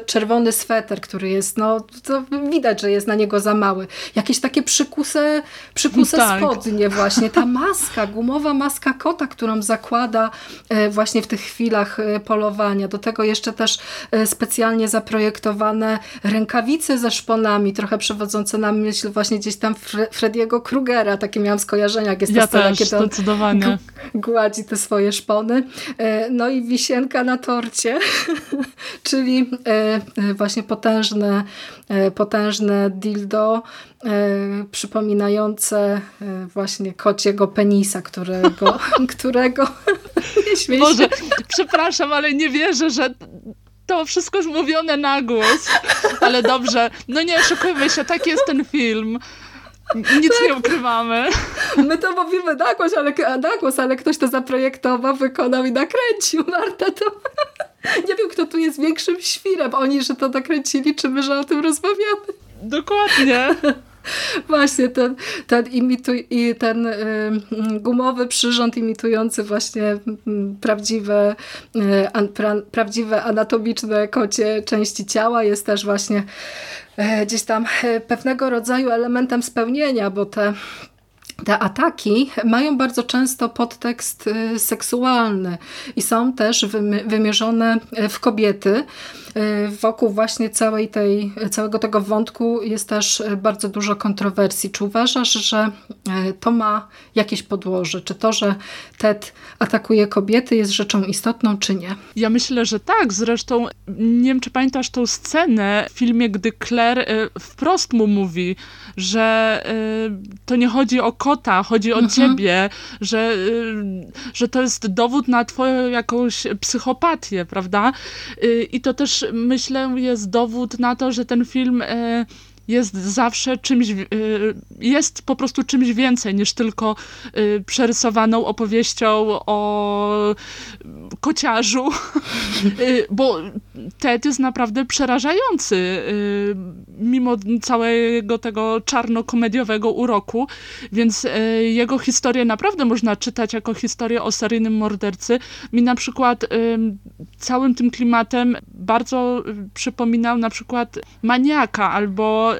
czerwony sweter, który jest, no to widać, że jest na niego za mały. Jakieś takie przykuse, przykuse tak. spodnie właśnie. Ta maska, gumowa maska kota, którą zakłada e, właśnie w tych chwilach e, polowania. Do tego jeszcze też specjalnie zaprojektowane rękawice ze szponami, trochę przewodzące na myśl właśnie gdzieś tam Frediego Krugera. Takie miałam skojarzenia, jak jest ja ta scena, też, kiedy on gładzi te swoje szpony. E, no i wisienka na torcie, (laughs) czyli e, e, właśnie potężne, potężne dildo przypominające właśnie kociego penisa, którego, (laughs) którego (laughs) nie Boże, przepraszam, ale nie wierzę, że to wszystko już mówione na głos. Ale dobrze, no nie oszukujmy się, tak jest ten film. Nic tak. nie ukrywamy. My to mówimy na głos, ale, na głos, ale ktoś to zaprojektował, wykonał i nakręcił. (laughs) Marta to... (laughs) Nie wiem, kto tu jest większym świrem. Oni, że to nakręcili, czy my, że o tym rozmawiamy. Dokładnie. (laughs) Właśnie ten, ten, imituj, i ten y, gumowy przyrząd imitujący właśnie mm, prawdziwe, y, prawdziwe anatomiczne kocie części ciała jest też właśnie y, gdzieś tam e, pewnego rodzaju elementem spełnienia, bo te te ataki mają bardzo często podtekst y, seksualny i są też wymierzone w kobiety. Y, wokół właśnie całej tej, całego tego wątku jest też bardzo dużo kontrowersji. Czy uważasz, że y, to ma jakieś podłoże? Czy to, że Ted atakuje kobiety jest rzeczą istotną, czy nie? Ja myślę, że tak. Zresztą nie wiem, czy pamiętasz tą scenę w filmie, gdy Claire wprost mu mówi, że to nie chodzi o kota, chodzi o mhm. ciebie, że, y, że to jest dowód na twoją jakąś psychopatię, prawda? Y, I to też, myślę, jest dowód na to, że ten film e, jest zawsze czymś, y, jest po prostu czymś więcej niż tylko y, przerysowaną opowieścią o kociarzu, y, bo Ted jest naprawdę przerażający, mimo całego tego czarno-komediowego uroku, więc jego historię naprawdę można czytać jako historię o seryjnym mordercy. Mi na przykład całym tym klimatem bardzo przypominał na przykład Maniaka albo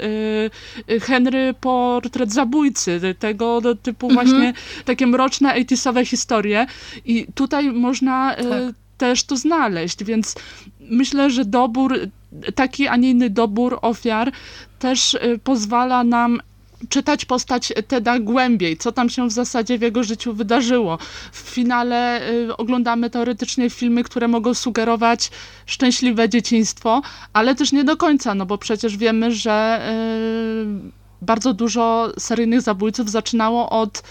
Y, Henry portret zabójcy, tego typu mhm. właśnie takie mroczne 80 historie i tutaj można y, tak. też to znaleźć, więc myślę, że dobór, taki, a nie inny dobór ofiar też y, pozwala nam czytać postać Teda głębiej, co tam się w zasadzie w jego życiu wydarzyło. W finale y, oglądamy teoretycznie filmy, które mogą sugerować szczęśliwe dzieciństwo, ale też nie do końca, no bo przecież wiemy, że y, bardzo dużo seryjnych zabójców zaczynało od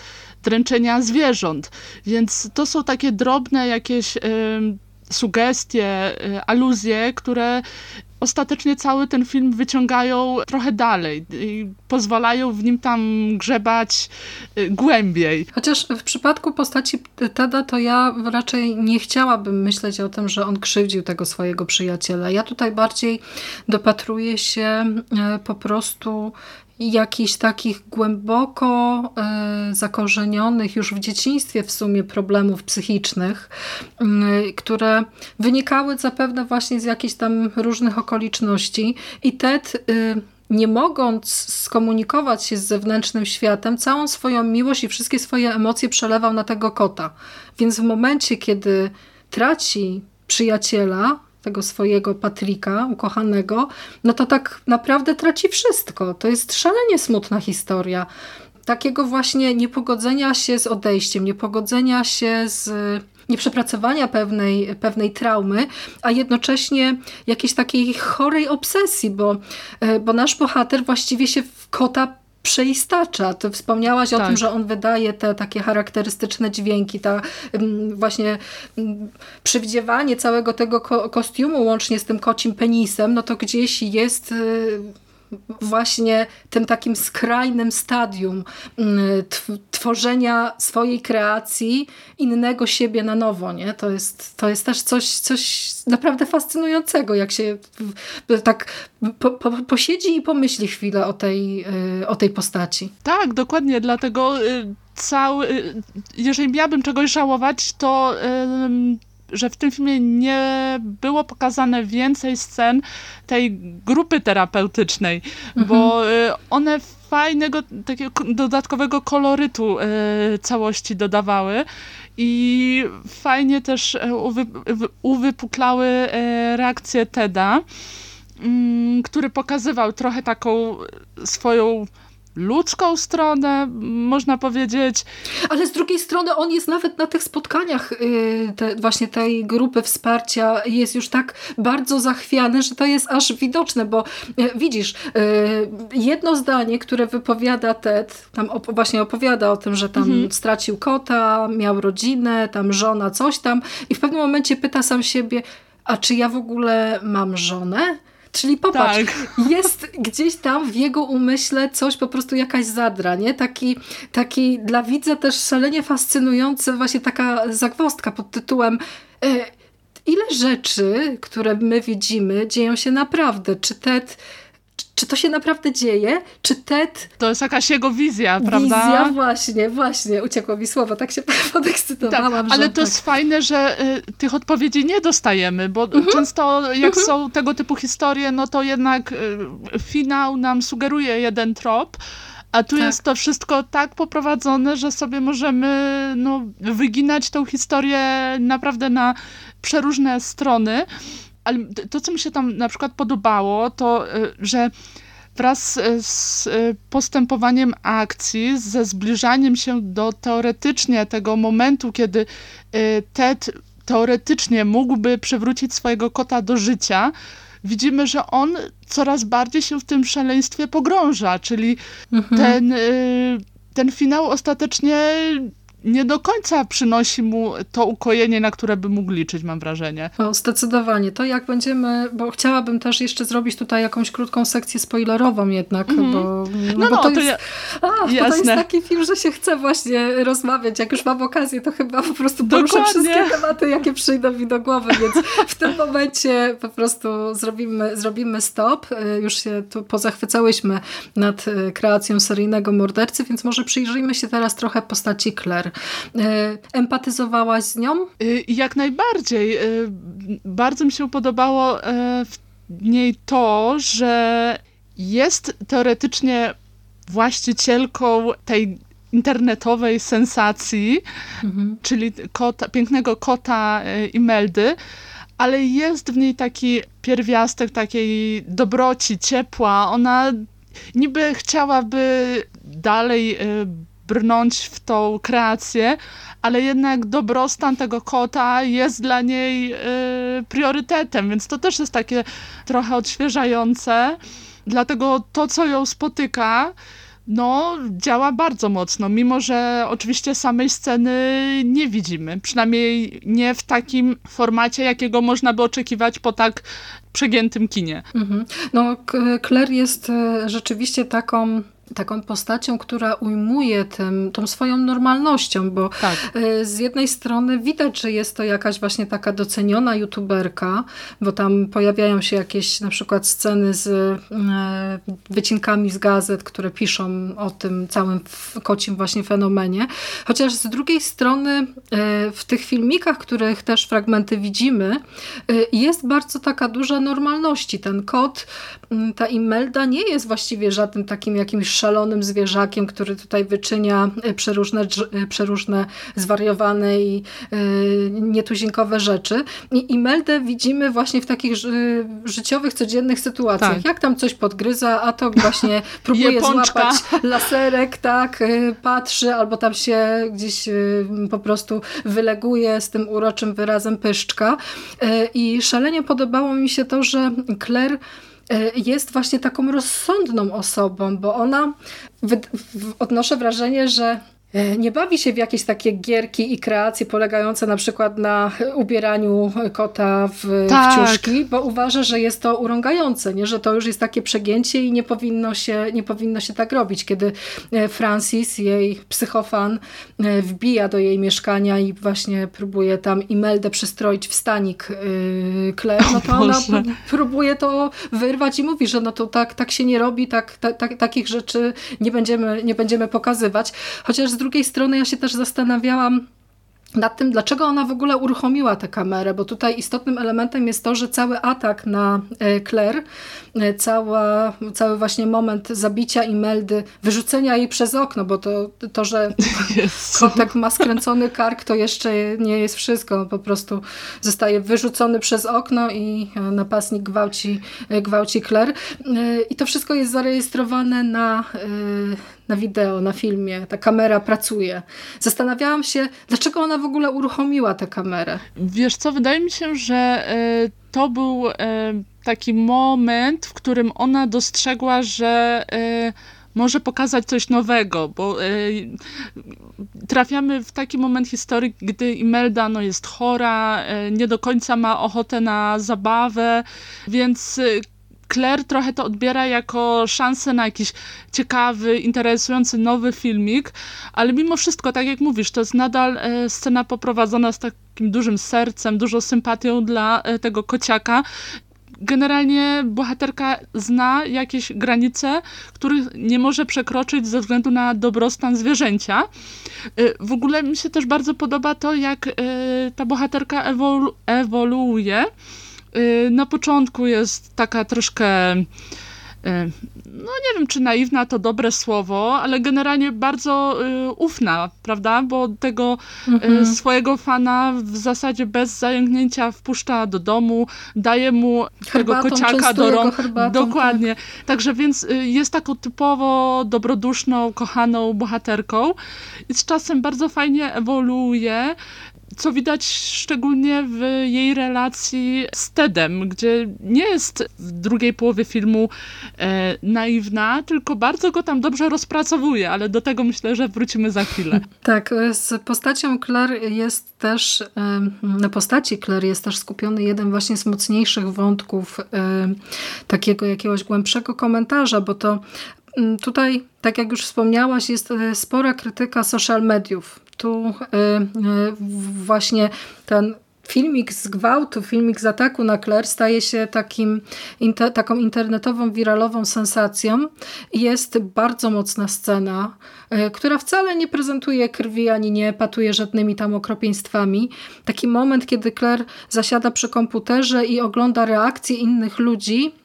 dręczenia zwierząt, więc to są takie drobne jakieś sugestie, y, aluzje, które ostatecznie cały ten film wyciągają trochę dalej i pozwalają w nim tam grzebać y, głębiej. Chociaż w przypadku postaci Teda to ja raczej nie chciałabym myśleć o tym, że on krzywdził tego swojego przyjaciela. Ja tutaj bardziej dopatruję się y, po prostu jakichś takich głęboko y, zakorzenionych już w dzieciństwie w sumie problemów psychicznych, y, które wynikały zapewne właśnie z jakichś tam różnych okoliczności i Ted y, nie mogąc skomunikować się z zewnętrznym światem, całą swoją miłość i wszystkie swoje emocje przelewał na tego kota. Więc w momencie, kiedy traci przyjaciela, tego swojego Patryka, ukochanego, no to tak naprawdę traci wszystko. To jest szalenie smutna historia. Takiego właśnie niepogodzenia się z odejściem, niepogodzenia się z nieprzepracowania pewnej, pewnej traumy, a jednocześnie jakiejś takiej chorej obsesji, bo, e, bo nasz bohater właściwie się w kota przeistacza. Ty wspomniałaś tak. o tym, że on wydaje te takie charakterystyczne dźwięki, ta właśnie przywdziewanie całego tego ko kostiumu łącznie z tym kocim penisem, no to gdzieś jest y, właśnie tym takim skrajnym stadium mm, tworzenia swojej kreacji, innego siebie na nowo. Nie? To, jest, to jest też coś, coś naprawdę fascynującego, jak się tak po, po, posiedzi i pomyśli chwilę o tej, y, o tej postaci. Tak, dokładnie, dlatego y, cały, y, jeżeli miałabym czegoś żałować, to że w tym filmie nie było pokazane więcej scen tej grupy terapeutycznej, mhm. bo y, one fajnego, takiego dodatkowego kolorytu y, całości dodawały i fajnie też y, uwy, uwypuklały reakcję Teda, mm, który pokazywał trochę taką swoją ludzką stronę, można powiedzieć. Ale z drugiej strony on jest nawet na tych spotkaniach y, te, właśnie tej grupy wsparcia jest już tak bardzo zachwiany, że to jest aż widoczne, bo y, widzisz, y, jedno zdanie, które wypowiada Ted, tam op właśnie opowiada o tym, że tam mhm. stracił kota, miał rodzinę, tam żona, coś tam i w pewnym momencie pyta sam siebie, a czy ja w ogóle mam żonę? Czyli popatrz, tak. jest gdzieś tam w jego umyśle coś, po prostu jakaś zadra, nie? Taki, taki dla widza też szalenie fascynujący, właśnie taka zagwostka pod tytułem e, ile rzeczy, które my widzimy, dzieją się naprawdę. Czy Ted czy to się naprawdę dzieje? Czy Ted... To jest jakaś jego wizja, prawda? Wizja, właśnie, właśnie. Uciekło mi słowo, tak się (laughs) podekscytowałam. Tak, ale to tak. jest fajne, że y, tych odpowiedzi nie dostajemy, bo mhm. często jak mhm. są tego typu historie, no to jednak y, finał nam sugeruje jeden trop, a tu tak. jest to wszystko tak poprowadzone, że sobie możemy no, wyginać tą historię naprawdę na przeróżne strony ale to, co mi się tam na przykład podobało, to, y, że wraz z y, postępowaniem akcji, ze zbliżaniem się do teoretycznie tego momentu, kiedy y, Ted teoretycznie mógłby przywrócić swojego kota do życia, widzimy, że on coraz bardziej się w tym szaleństwie pogrąża, czyli mhm. ten, ten finał ostatecznie nie do końca przynosi mu to ukojenie, na które by mógł liczyć, mam wrażenie. O, zdecydowanie. To jak będziemy, bo chciałabym też jeszcze zrobić tutaj jakąś krótką sekcję spoilerową jednak, mm bo, no, no, bo to, to, jest, ja... a, bo to jest taki film, że się chce właśnie rozmawiać. Jak już mam okazję, to chyba po prostu poruszę Dokładnie. wszystkie tematy, jakie przyjdą mi do głowy, więc w tym momencie po prostu zrobimy, zrobimy stop. Y, już się tu pozachwycałyśmy nad y, kreacją seryjnego mordercy, więc może przyjrzyjmy się teraz trochę postaci Claire. E, empatyzowałaś z nią? E, jak najbardziej. E, bardzo mi się podobało w niej to, że jest teoretycznie właścicielką tej internetowej sensacji, mhm. czyli kota, pięknego kota Imeldy, ale jest w niej taki pierwiastek takiej dobroci, ciepła. Ona niby chciałaby dalej brnąć w tą kreację, ale jednak dobrostan tego kota jest dla niej y, priorytetem, więc to też jest takie trochę odświeżające. Dlatego to, co ją spotyka, no, działa bardzo mocno, mimo że oczywiście samej sceny nie widzimy. Przynajmniej nie w takim formacie, jakiego można by oczekiwać po tak przegiętym kinie. Mhm. No, Claire jest e, rzeczywiście taką taką postacią, która ujmuje tym, tą swoją normalnością, bo tak. E, z jednej strony widać, że jest to jakaś właśnie taka doceniona youtuberka, bo tam pojawiają się jakieś na przykład sceny z e, wycinkami z gazet, które piszą o tym całym kocim właśnie fenomenie. Chociaż z drugiej strony e, w tych filmikach, których też fragmenty widzimy, jest bardzo taka duża normalności. Ten kot, ta Imelda nie jest właściwie żadnym takim jakimś szalonym zwierzakiem, który tutaj wyczynia e, przeróżne, e, przeróżne zwariowane i e, nietuzinkowe rzeczy. I Imeldę widzimy właśnie w takich życiowych, codziennych sytuacjach. Tak. Jak tam coś podgryza, a to właśnie (laughs) próbuje złapać laserek, tak, patrzy, albo tam się gdzieś po prostu wyleguje z tym uroczym wyrazem pyszczka. I szalenie podobało mi się to, że Claire jest właśnie taką rozsądną osobą, bo ona, odnoszę wrażenie, że E, nie bawi się w jakieś takie gierki i kreacje polegające na przykład na ubieraniu kota w, tak. w ciuszki, bo uważa, że jest to urągające, nie? że to już jest takie przegięcie i nie powinno, się, nie powinno się tak robić. Kiedy e, Francis, jej psychofan, e, wbija do jej mieszkania i właśnie próbuje tam Imeldę przystroić w stanik Claire, no to ona próbuje to wyrwać i mówi, że no to tak, tak się nie robi, tak, takich rzeczy nie będziemy, nie będziemy pokazywać. Chociaż z drugiej strony ja się też zastanawiałam, nad tym, dlaczego ona w ogóle uruchomiła tę kamerę, bo tutaj istotnym elementem jest to, że cały atak na e, Claire, e, cała, cały właśnie moment zabicia Imeldy, wyrzucenia jej przez okno, bo to, to że kotek ma skręcony kark, to jeszcze nie jest wszystko. Po prostu zostaje wyrzucony przez okno i e, napastnik gwałci, gwałci Claire. I to wszystko jest zarejestrowane na, na wideo, na filmie. Ta kamera pracuje. Zastanawiałam się, dlaczego ona w ogóle uruchomiła tę kamerę. Wiesz co, wydaje mi się, że y, to był y, taki moment, w którym ona dostrzegła, że y, może pokazać coś nowego, bo y, trafiamy w taki moment historii, gdy Imelda no, jest chora, y, nie do końca ma ochotę na zabawę, więc Claire trochę to odbiera jako szansę na jakiś ciekawy, interesujący nowy filmik, ale mimo wszystko, tak jak mówisz, to jest nadal e, scena poprowadzona z takim dużym sercem, dużą sympatią dla e, tego kociaka generalnie bohaterka zna jakieś granice, których nie może przekroczyć ze względu na dobrostan zwierzęcia. E, w ogóle mi się też bardzo podoba to, jak ta bohaterka ewolu ewoluuje na początku jest taka troszkę y, no nie wiem, czy naiwna to dobre słowo, ale generalnie bardzo y, ufna, prawda? Bo tego mhm. swojego fana w zasadzie bez zająknięcia wpuszcza do domu, daje mu herbatą, tego kociaka do rąk. Dokładnie. Tak. Także więc jest taką typowo dobroduszną, kochaną bohaterką i z czasem bardzo fajnie ewoluuje co widać szczególnie w jej relacji z Tedem, gdzie nie jest w drugiej połowie filmu e, naiwna, tylko bardzo go tam dobrze rozpracowuje, ale do tego myślę, że wrócimy za chwilę. (laughs) Tak, z postacią Claire jest też, na postaci Claire jest też skupiony jeden właśnie z mocniejszych wątków takiego jakiegoś głębszego komentarza, bo to mm, Tutaj, tak jak już wspomniałaś, jest e, spora krytyka social mediów tu y, y, właśnie ten filmik z gwałtu, filmik z ataku na Claire staje się takim, inter, taką internetową, wiralową sensacją. Jest bardzo mocna scena, y, która wcale nie prezentuje krwi, ani nie patuje żadnymi tam okropieństwami. Taki moment, kiedy Claire zasiada przy komputerze i ogląda reakcje innych ludzi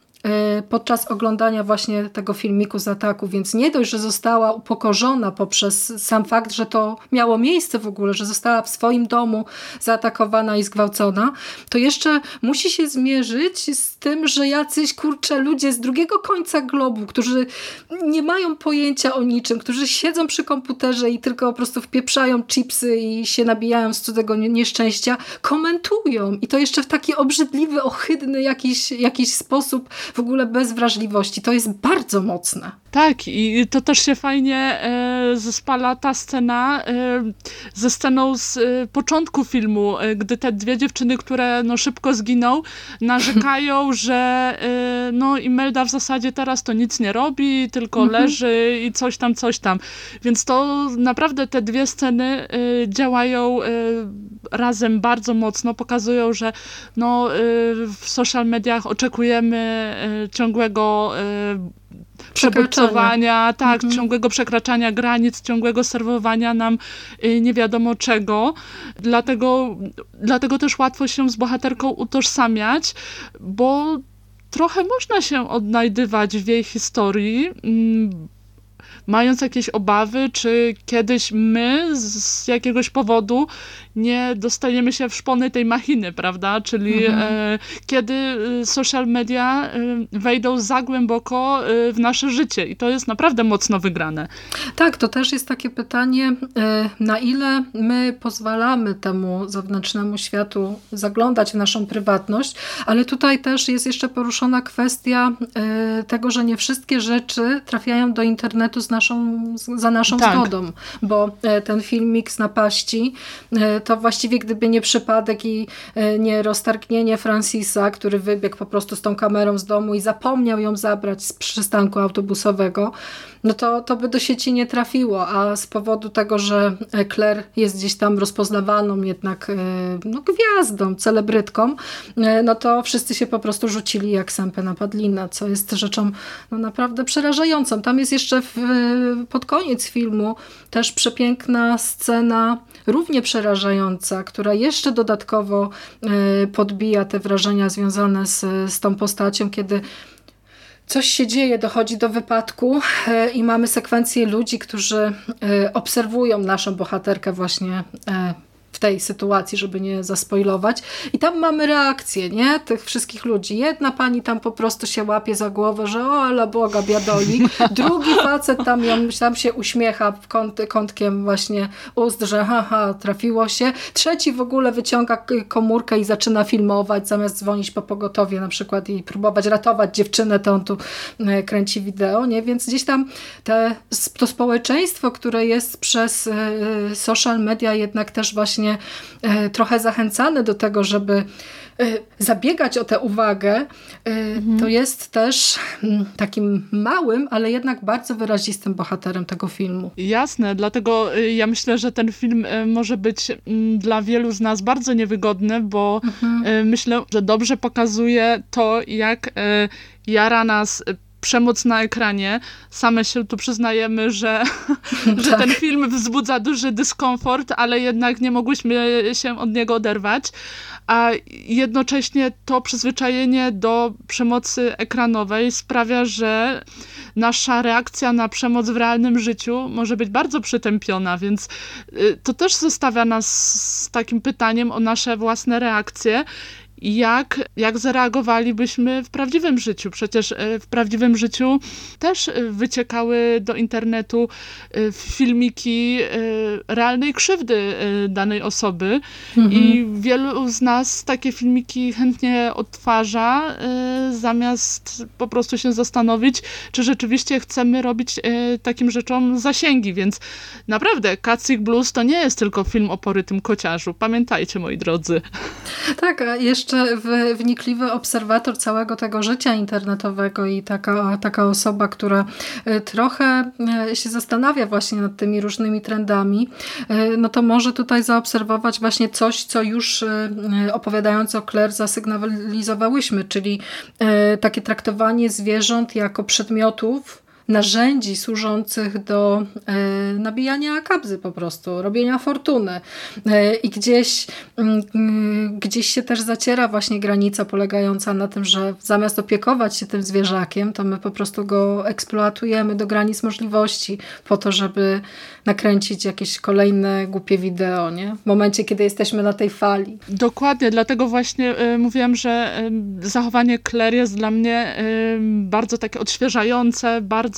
podczas oglądania właśnie tego filmiku z ataku, więc nie dość, że została upokorzona poprzez sam fakt, że to miało miejsce w ogóle, że została w swoim domu zaatakowana i zgwałcona, to jeszcze musi się zmierzyć z tym, że jacyś kurcze ludzie z drugiego końca globu, którzy nie mają pojęcia o niczym, którzy siedzą przy komputerze i tylko po prostu wpieprzają chipsy i się nabijają z cudzego nieszczęścia, komentują. I to jeszcze w taki obrzydliwy, ohydny jakiś, jakiś sposób w ogóle bez wrażliwości. To jest bardzo mocne. Tak, i to też się fajnie e, zespala ta scena e, ze sceną z e, początku filmu, e, gdy te dwie dziewczyny, które no, szybko zginą, (laughs) narzekają, że e, no Imelda w zasadzie teraz to nic nie robi, tylko mhm. leży i coś tam, coś tam. Więc to naprawdę te dwie sceny e, działają razem bardzo mocno, pokazują, że no, w social mediach oczekujemy ciągłego przebodźcowania, tak, mhm. ciągłego przekraczania granic, ciągłego serwowania nam y, nie wiadomo czego. Dlatego, dlatego też łatwo się z bohaterką utożsamiać, bo trochę można się odnajdywać w jej historii, mm, mając jakieś obawy, czy kiedyś my z jakiegoś powodu nie dostajemy się w szpony tej machiny, prawda? Czyli mhm. e, kiedy e, social media e, wejdą za głęboko w nasze życie i to jest naprawdę mocno wygrane. Tak, to też jest takie pytanie, na ile my pozwalamy temu zewnętrznemu światu zaglądać w naszą prywatność, ale tutaj też jest jeszcze poruszona kwestia tego, że nie wszystkie rzeczy trafiają do internetu z naszą, za naszą tak. zgodą, bo ten filmik z napaści to właściwie gdyby nie przypadek i e, nie roztargnienie Francisa, który wybiegł po prostu z tą kamerą z domu i zapomniał ją zabrać z przystanku autobusowego, no to, to by do sieci nie trafiło, a z powodu tego, że Claire jest gdzieś tam rozpoznawalną jednak e, no, gwiazdą, celebrytką, e, no to wszyscy się po prostu rzucili jak sępę na padlinę, co jest rzeczą no, naprawdę przerażającą. Tam jest jeszcze w, pod koniec filmu też przepiękna scena, równie przerażająca, która jeszcze dodatkowo e, podbija te wrażenia związane z, z tą postacią, kiedy coś się dzieje, dochodzi do wypadku e, i mamy sekwencję ludzi, którzy e, obserwują naszą bohaterkę właśnie w tej sytuacji, żeby nie zaspoilować. I tam mamy reakcję, nie? Tych wszystkich ludzi. Jedna pani tam po prostu się łapie za głowę, że o, ale Boga, biadoli. Drugi facet tam, tam się uśmiecha kąt, kątkiem właśnie ust, że haha, trafiło się. Trzeci w ogóle wyciąga komórkę i zaczyna filmować, zamiast dzwonić po pogotowie na przykład i próbować ratować dziewczynę, to on tu e, kręci wideo, nie? Więc gdzieś tam te, to społeczeństwo, które jest przez e, social media jednak też właśnie e, trochę zachęcane do tego, żeby Y, zabiegać o tę uwagę, y, mhm. to jest też mm, takim małym, ale jednak bardzo wyrazistym bohaterem tego filmu. Jasne, dlatego y, ja myślę, że ten film może być mm, dla wielu z nas bardzo niewygodny, bo mhm. myślę, że dobrze pokazuje to, jak jara nas przemoc na ekranie. Same się tu przyznajemy, że, (laughs) że tak. ten film wzbudza duży dyskomfort, ale jednak nie mogłyśmy się od niego oderwać a jednocześnie to przyzwyczajenie do przemocy ekranowej sprawia, że nasza reakcja na przemoc w realnym życiu może być bardzo przytępiona, więc y, to też zostawia nas z takim pytaniem o nasze własne reakcje jak, jak zareagowalibyśmy w prawdziwym życiu. Przecież e, w prawdziwym życiu też e, wyciekały do internetu e, filmiki realnej krzywdy danej osoby mhm. i wielu z nas takie filmiki chętnie odtwarza, zamiast po prostu się zastanowić, czy rzeczywiście chcemy robić takim rzeczom zasięgi, więc naprawdę Kacik Blues to nie jest tylko film o porytym kociarzu. Pamiętajcie, moi drodzy. Tak, a jeszcze jeszcze wnikliwy obserwator całego tego życia internetowego i taka, taka osoba, która e, trochę e, się zastanawia właśnie nad tymi różnymi trendami, e, no to może tutaj zaobserwować właśnie coś, co już opowiadając o Claire zasygnalizowałyśmy, czyli takie traktowanie zwierząt jako przedmiotów, narzędzi służących do e, nabijania kabzy po prostu, robienia fortuny. E, I gdzieś, mm, mm, gdzieś się też zaciera właśnie granica polegająca na tym, że zamiast opiekować się tym zwierzakiem, to my po prostu go eksploatujemy do granic możliwości po to, żeby nakręcić jakieś kolejne głupie wideo, nie? W momencie, kiedy jesteśmy na tej fali. Dokładnie, dlatego właśnie y, mówiłam, że y, zachowanie Claire jest dla mnie y, bardzo takie odświeżające, bardzo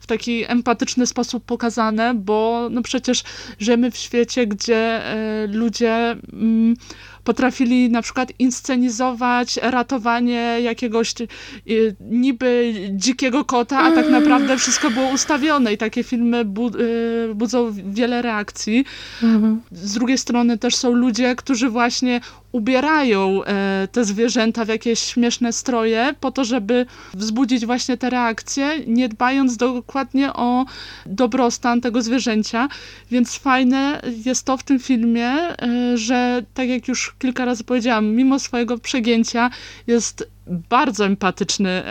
w taki empatyczny sposób pokazane, bo no przecież żyjemy w świecie, gdzie ludzie mm, potrafili na przykład inscenizować ratowanie jakiegoś y, niby dzikiego kota, a tak naprawdę wszystko było ustawione i takie filmy bu y, budzą wiele reakcji. Mhm. Z drugiej strony też są ludzie, którzy właśnie ubierają e, te zwierzęta w jakieś śmieszne stroje po to, żeby wzbudzić właśnie te reakcje, nie dbając dokładnie o dobrostan tego zwierzęcia. Więc fajne jest to w tym filmie, e, że tak jak już kilka razy powiedziałam, mimo swojego przegięcia jest bardzo empatyczny e,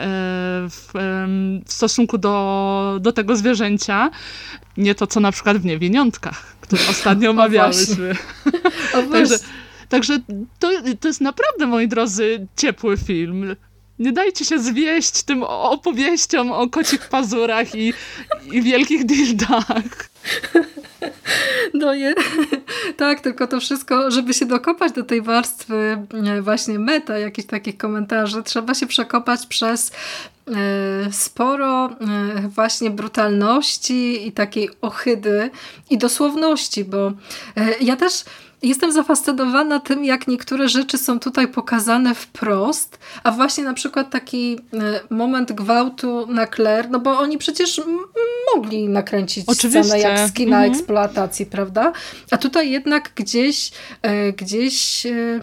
w, w stosunku do, do tego zwierzęcia. Nie to, co na przykład w Niewiniątkach, które (laughs) ostatnio omawiałyśmy. (laughs) Także Także to, to jest naprawdę, moi drodzy, ciepły film. Nie dajcie się zwieść tym opowieściom o kocich pazurach i, i wielkich dildach. (laughs) (laughs) No je, (laughs) tak, tylko to wszystko, żeby się dokopać do tej warstwy e, właśnie meta, jakichś takich komentarzy, trzeba się przekopać przez e, sporo e, właśnie brutalności i takiej ohydy i dosłowności, bo ja też Jestem zafascynowana tym, jak niektóre rzeczy są tutaj pokazane wprost, a właśnie na przykład taki e, moment gwałtu na Claire, no bo oni przecież mogli nakręcić Oczywiście. scenę jak z kina mhm. eksploatacji, prawda? A tutaj jednak gdzieś, e, gdzieś e,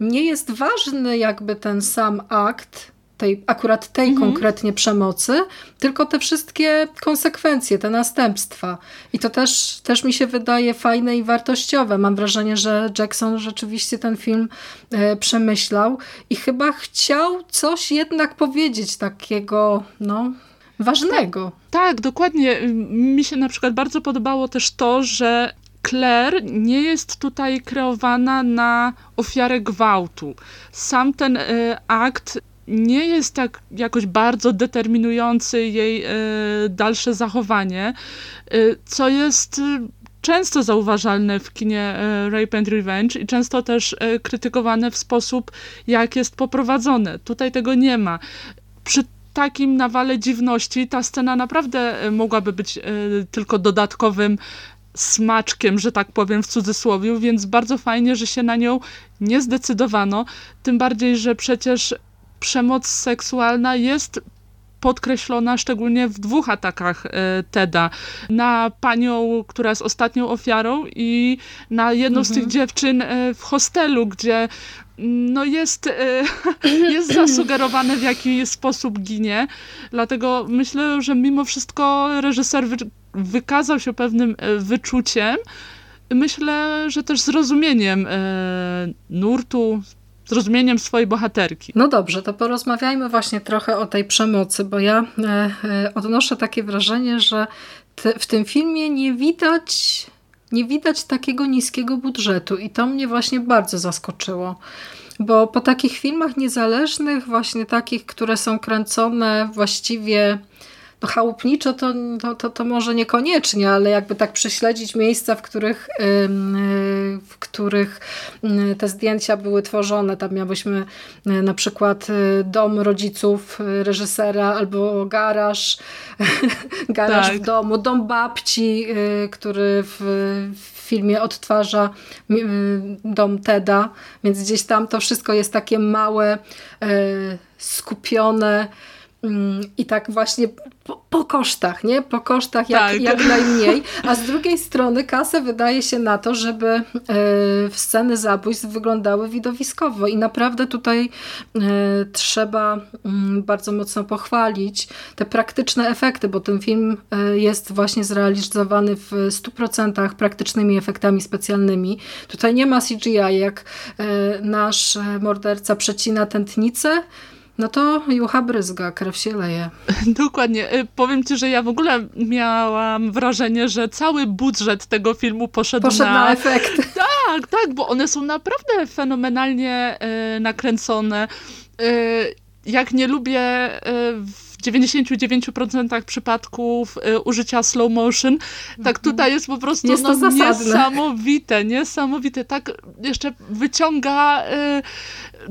nie jest ważny jakby ten sam akt, tej, akurat tej mhm. konkretnie przemocy, tylko te wszystkie konsekwencje, te następstwa. I to też, też mi się wydaje fajne i wartościowe. Mam wrażenie, że Jackson rzeczywiście ten film e, przemyślał i chyba chciał coś jednak powiedzieć takiego, no, ważnego. Tak, dokładnie. Mi się na przykład bardzo podobało też to, że Claire nie jest tutaj kreowana na ofiarę gwałtu. Sam ten y, akt nie jest tak jakoś bardzo determinujący jej e, dalsze zachowanie, e, co jest e, często zauważalne w kinie Rape and Revenge i często też krytykowane w sposób, jak jest poprowadzone. Tutaj tego nie ma. Przy takim nawale dziwności ta scena naprawdę mogłaby być tylko dodatkowym smaczkiem, że tak powiem w cudzysłowie, więc bardzo fajnie, że się na nią nie zdecydowano, tym bardziej, że przecież przemoc seksualna jest podkreślona szczególnie w dwóch atakach e, Teda. Na panią, która jest ostatnią ofiarą i na jedną mhm. z tych mhm. dziewczyn e, w hostelu, gdzie no jest, e, (laughs) jest zasugerowane w jaki sposób ginie. Dlatego myślę, że mimo wszystko reżyser wy, wykazał się pewnym wyczuciem. Myślę, że też zrozumieniem nurtu, zrozumieniem swojej bohaterki. No dobrze, to porozmawiajmy właśnie trochę o tej przemocy, bo ja e, e, odnoszę takie wrażenie, że w tym filmie nie widać, nie widać takiego niskiego budżetu i to mnie właśnie bardzo zaskoczyło. Bo po takich filmach niezależnych, właśnie takich, które są kręcone właściwie chałupniczo to, to, to, to, może niekoniecznie, ale jakby tak prześledzić miejsca, w których, w których te zdjęcia były tworzone. Tam miałyśmy na przykład y, dom rodziców y, reżysera albo garaż, (laughs) garaż tak. w domu, dom babci, y, który w, w filmie odtwarza dom Teda, więc gdzieś tam to wszystko jest takie małe, skupione, I tak właśnie po, po, kosztach, nie? Po kosztach jak, tak. jak najmniej. A z drugiej strony kasę wydaje się na to, żeby y, sceny zabójstw wyglądały widowiskowo. I naprawdę tutaj y, trzeba y, bardzo mocno pochwalić te praktyczne efekty, bo ten film y, jest właśnie zrealizowany w 100% praktycznymi efektami specjalnymi. Tutaj nie ma CGI, jak nasz morderca przecina tętnicę, no to jucha bryzga, krew się leje. (laughs) Dokładnie. Y, powiem ci, że ja w ogóle miałam wrażenie, że cały budżet tego filmu poszedł, poszedł na... na efekt. (laughs) Tak, tak, bo one są naprawdę fenomenalnie y, nakręcone. Y, jak nie lubię y, w 99% przypadków y, użycia slow motion, tak mhm. tutaj jest po prostu jest no, niesamowite, niesamowite. Tak jeszcze wyciąga y,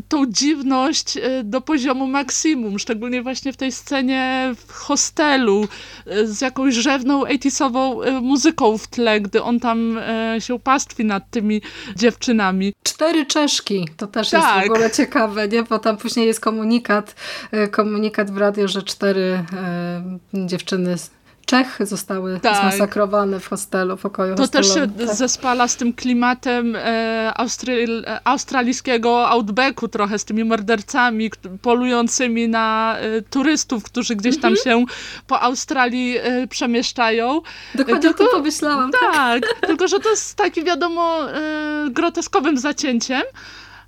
tą dziwność e, do poziomu maksimum, szczególnie właśnie w tej scenie w hostelu e, z jakąś rzewną 80 e, muzyką w tle, gdy on tam się pastwi nad tymi dziewczynami. Cztery czeszki, to też tak. jest w tak. ogóle ciekawe, nie? bo tam później jest komunikat, komunikat w radio, że cztery dziewczyny Czechy zostały tak. zmasakrowane w hostelu, pokoju To też się tak. zespala z tym klimatem e, austry, australijskiego outbacku trochę, z tymi mordercami polującymi na e, turystów, którzy gdzieś tam mhm. się po Australii e, przemieszczają. Dokładnie tylko, o tym pomyślałam. Tak, tak, tylko że to jest taki wiadomo e, groteskowym zacięciem,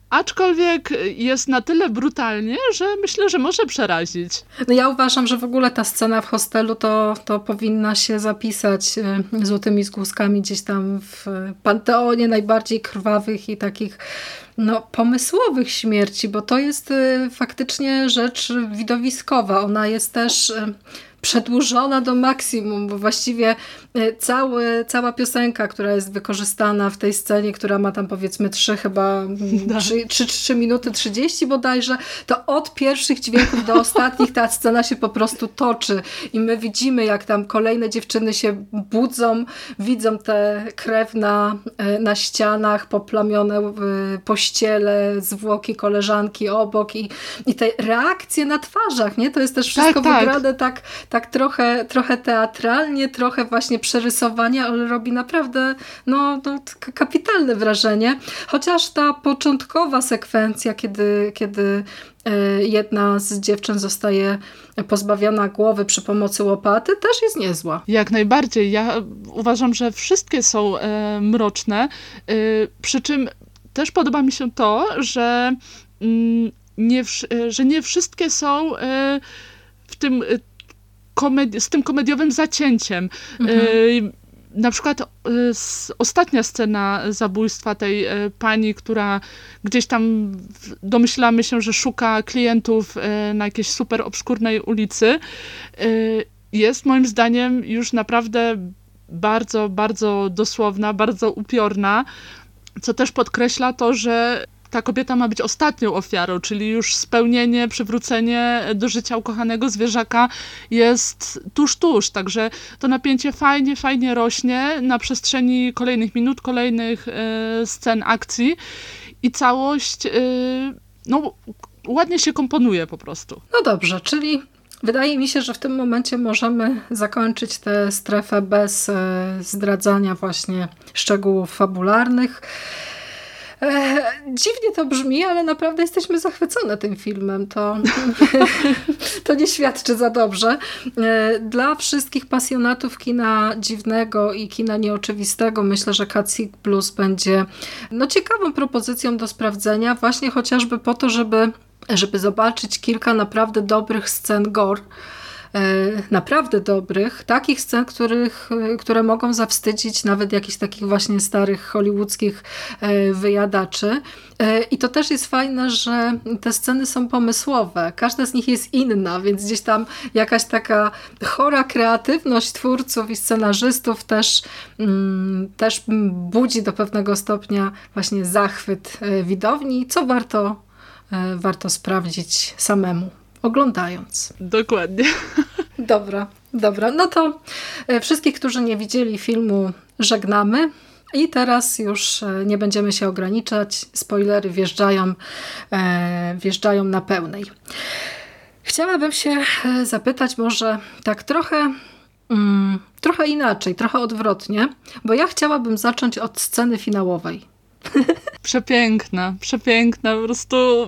Aczkolwiek jest na tyle brutalnie, że myślę, że może przerazić. No ja uważam, że w ogóle ta scena w hostelu to, to powinna się zapisać e, złotymi zgłuskami gdzieś tam w panteonie najbardziej krwawych i takich no, pomysłowych śmierci, bo to jest e, faktycznie rzecz widowiskowa. Ona jest też e, przedłużona do maksimum, bo właściwie e, cały, cała piosenka, która jest wykorzystana w tej scenie, która ma tam powiedzmy 3 chyba 3, 3, 3 minuty 30 bodajże, to od pierwszych dźwięków do ostatnich ta scena się po prostu toczy i my widzimy jak tam kolejne dziewczyny się budzą, widzą tę krew na, e, na ścianach, poplamione pościele, zwłoki koleżanki obok i, i te reakcje na twarzach, nie? To jest też wszystko tak, tak. wygrane tak, tak trochę, trochę teatralnie, trochę właśnie przerysowanie, ale robi naprawdę no, no, kapitalne wrażenie. Chociaż ta początkowa sekwencja, kiedy, kiedy e, jedna z dziewczyn zostaje pozbawiona głowy przy pomocy łopaty, też jest niezła. Jak najbardziej. Ja uważam, że wszystkie są e, mroczne, e, przy czym też podoba mi się to, że, mm, nie, e, że nie wszystkie są e, w tym z tym komediowym zacięciem. Mhm. Na przykład y, ostatnia scena zabójstwa tej y, pani, która gdzieś tam domyślamy się, że szuka klientów na jakiejś super obskurnej ulicy, jest moim zdaniem już naprawdę bardzo, bardzo dosłowna, bardzo upiorna, co też podkreśla to, że ta kobieta ma być ostatnią ofiarą, czyli już spełnienie, przywrócenie do życia ukochanego zwierzaka jest tuż, tuż. Także to napięcie fajnie, fajnie rośnie na przestrzeni kolejnych minut, kolejnych y, scen akcji i całość y, no, ładnie się komponuje po prostu. No dobrze, czyli Wydaje mi się, że w tym momencie możemy zakończyć tę strefę bez e, zdradzania właśnie szczegółów fabularnych. E, dziwnie to brzmi, ale naprawdę jesteśmy zachwycone tym filmem. To, (laughs) to nie świadczy za dobrze. E, dla wszystkich pasjonatów kina dziwnego i kina nieoczywistego myślę, że Catsick Blues będzie no, ciekawą propozycją do sprawdzenia, właśnie chociażby po to, żeby żeby zobaczyć kilka naprawdę dobrych scen gore, naprawdę dobrych, takich scen, których, e, które mogą zawstydzić nawet jakichś takich właśnie starych hollywoodzkich e, wyjadaczy. I to też jest fajne, że te sceny są pomysłowe. Każda z nich jest inna, więc gdzieś tam jakaś taka chora kreatywność twórców i scenarzystów też, mm, też budzi do pewnego stopnia właśnie zachwyt widowni, co warto E, warto sprawdzić samemu, oglądając. Dokładnie. (laughs) Dobra, dobra. No to e, wszystkich, którzy nie widzieli filmu, żegnamy. I teraz już e, nie będziemy się ograniczać. Spoilery wjeżdżają, wjeżdżają na pełnej. Chciałabym się zapytać może tak trochę, mm, trochę inaczej, trochę odwrotnie, bo ja chciałabym zacząć od sceny finałowej. (laughs) Przepiękna, przepiękna, po prostu...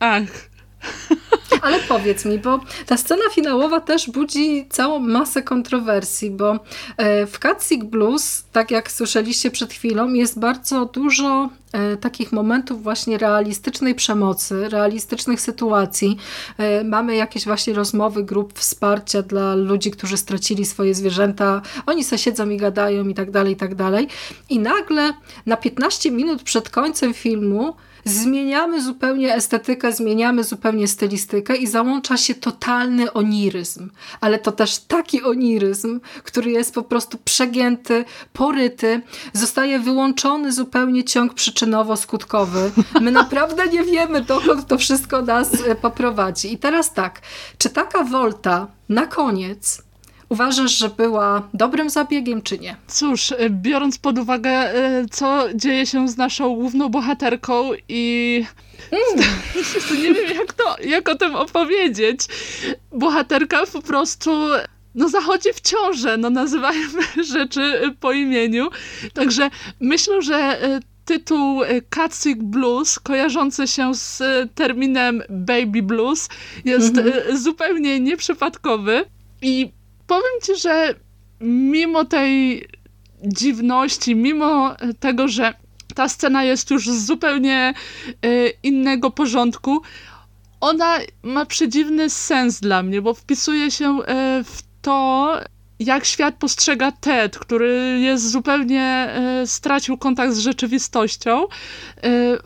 Ach. (laughs) Ale powiedz mi, bo ta scena finałowa też budzi całą masę kontrowersji, bo e, w Catsick Blues, tak jak słyszeliście przed chwilą, jest bardzo dużo e, takich momentów właśnie realistycznej przemocy, realistycznych sytuacji. E, mamy jakieś właśnie rozmowy grup wsparcia dla ludzi, którzy stracili swoje zwierzęta. Oni se siedzą i gadają i tak dalej, i tak dalej. I nagle na 15 minut przed końcem filmu zmieniamy zupełnie estetykę, zmieniamy zupełnie stylistykę i załącza się totalny oniryzm. Ale to też taki oniryzm, który jest po prostu przegięty, poryty, zostaje wyłączony zupełnie ciąg przyczynowo-skutkowy. My naprawdę nie wiemy, dokąd to wszystko nas e, poprowadzi. I teraz tak, czy taka wolta na koniec Uważasz, że była dobrym zabiegiem, czy nie? Cóż, e, biorąc pod uwagę, e, co dzieje się z naszą główną bohaterką i (laughs) Mm. nie wiem, jak, to, jak o tym opowiedzieć. Bohaterka po prostu no zachodzi w ciążę, no nazywajmy (laughs) rzeczy po imieniu. Także myślę, że e, tytuł Catsick Blues, kojarzący się z terminem Baby Blues, jest mm -hmm. zupełnie nieprzypadkowy. I powiem ci, że mimo tej dziwności, mimo tego, że ta scena jest już z zupełnie y, innego porządku, ona ma przedziwny sens dla mnie, bo wpisuje się y, w to, jak świat postrzega Ted, który jest zupełnie e, stracił kontakt z rzeczywistością. E,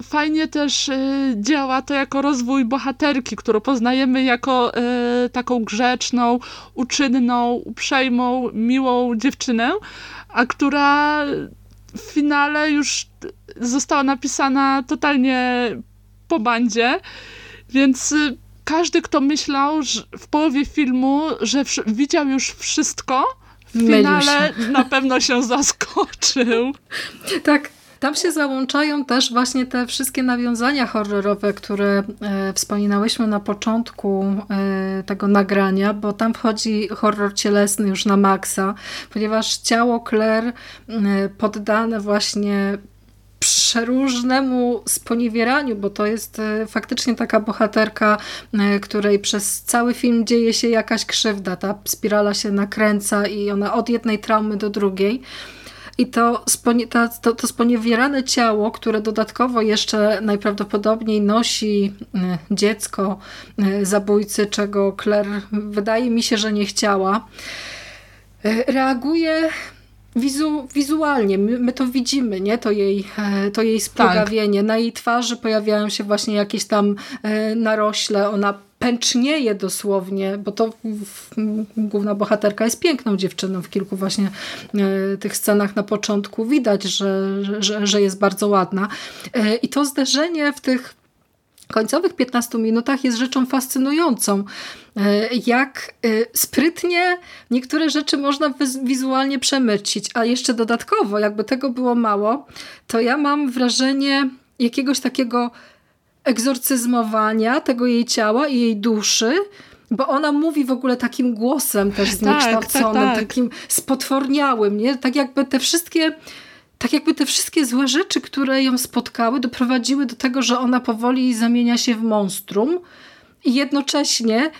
fajnie też e, działa to jako rozwój bohaterki, którą poznajemy jako taką grzeczną, uczynną, uprzejmą, miłą dziewczynę, a która w finale już została napisana totalnie po bandzie, więc każdy, kto myślał w połowie filmu, że widział już wszystko, w finale na pewno się (laughs) zaskoczył. Tak, tam się załączają też właśnie te wszystkie nawiązania horrorowe, które e, wspominałyśmy na początku e, tego nagrania, bo tam wchodzi horror cielesny już na maksa, ponieważ ciało Claire e, poddane właśnie przeróżnemu sponiewieraniu, bo to jest e, faktycznie taka bohaterka, e, której przez cały film dzieje się jakaś krzywda. Ta spirala się nakręca i ona od jednej traumy do drugiej. I to, to, to sponiewierane ciało, które dodatkowo jeszcze najprawdopodobniej nosi e, dziecko zabójcy, czego Claire wydaje mi się, że nie chciała, reaguje wizu, wizualnie, my, my, to widzimy, nie? To jej, e, to jej splugawienie. Tak. Na jej twarzy pojawiają się właśnie jakieś tam e, narośle, ona pęcznieje dosłownie, bo to główna bohaterka jest piękną dziewczyną w kilku właśnie e, tych scenach na początku widać, że, że, że jest bardzo ładna. I to zderzenie w tych końcowych 15 minutach jest rzeczą fascynującą. E, jak sprytnie niektóre rzeczy można wizualnie przemycić, a jeszcze dodatkowo, jakby tego było mało, to ja mam wrażenie jakiegoś takiego egzorcyzmowania tego jej ciała i jej duszy, bo ona mówi w ogóle takim głosem też (laughs) zniekształconym, tak, tak, tak. takim spotworniałym, nie? Tak jakby te wszystkie tak jakby te wszystkie złe rzeczy, które ją spotkały, doprowadziły do tego, że ona powoli zamienia się w monstrum i jednocześnie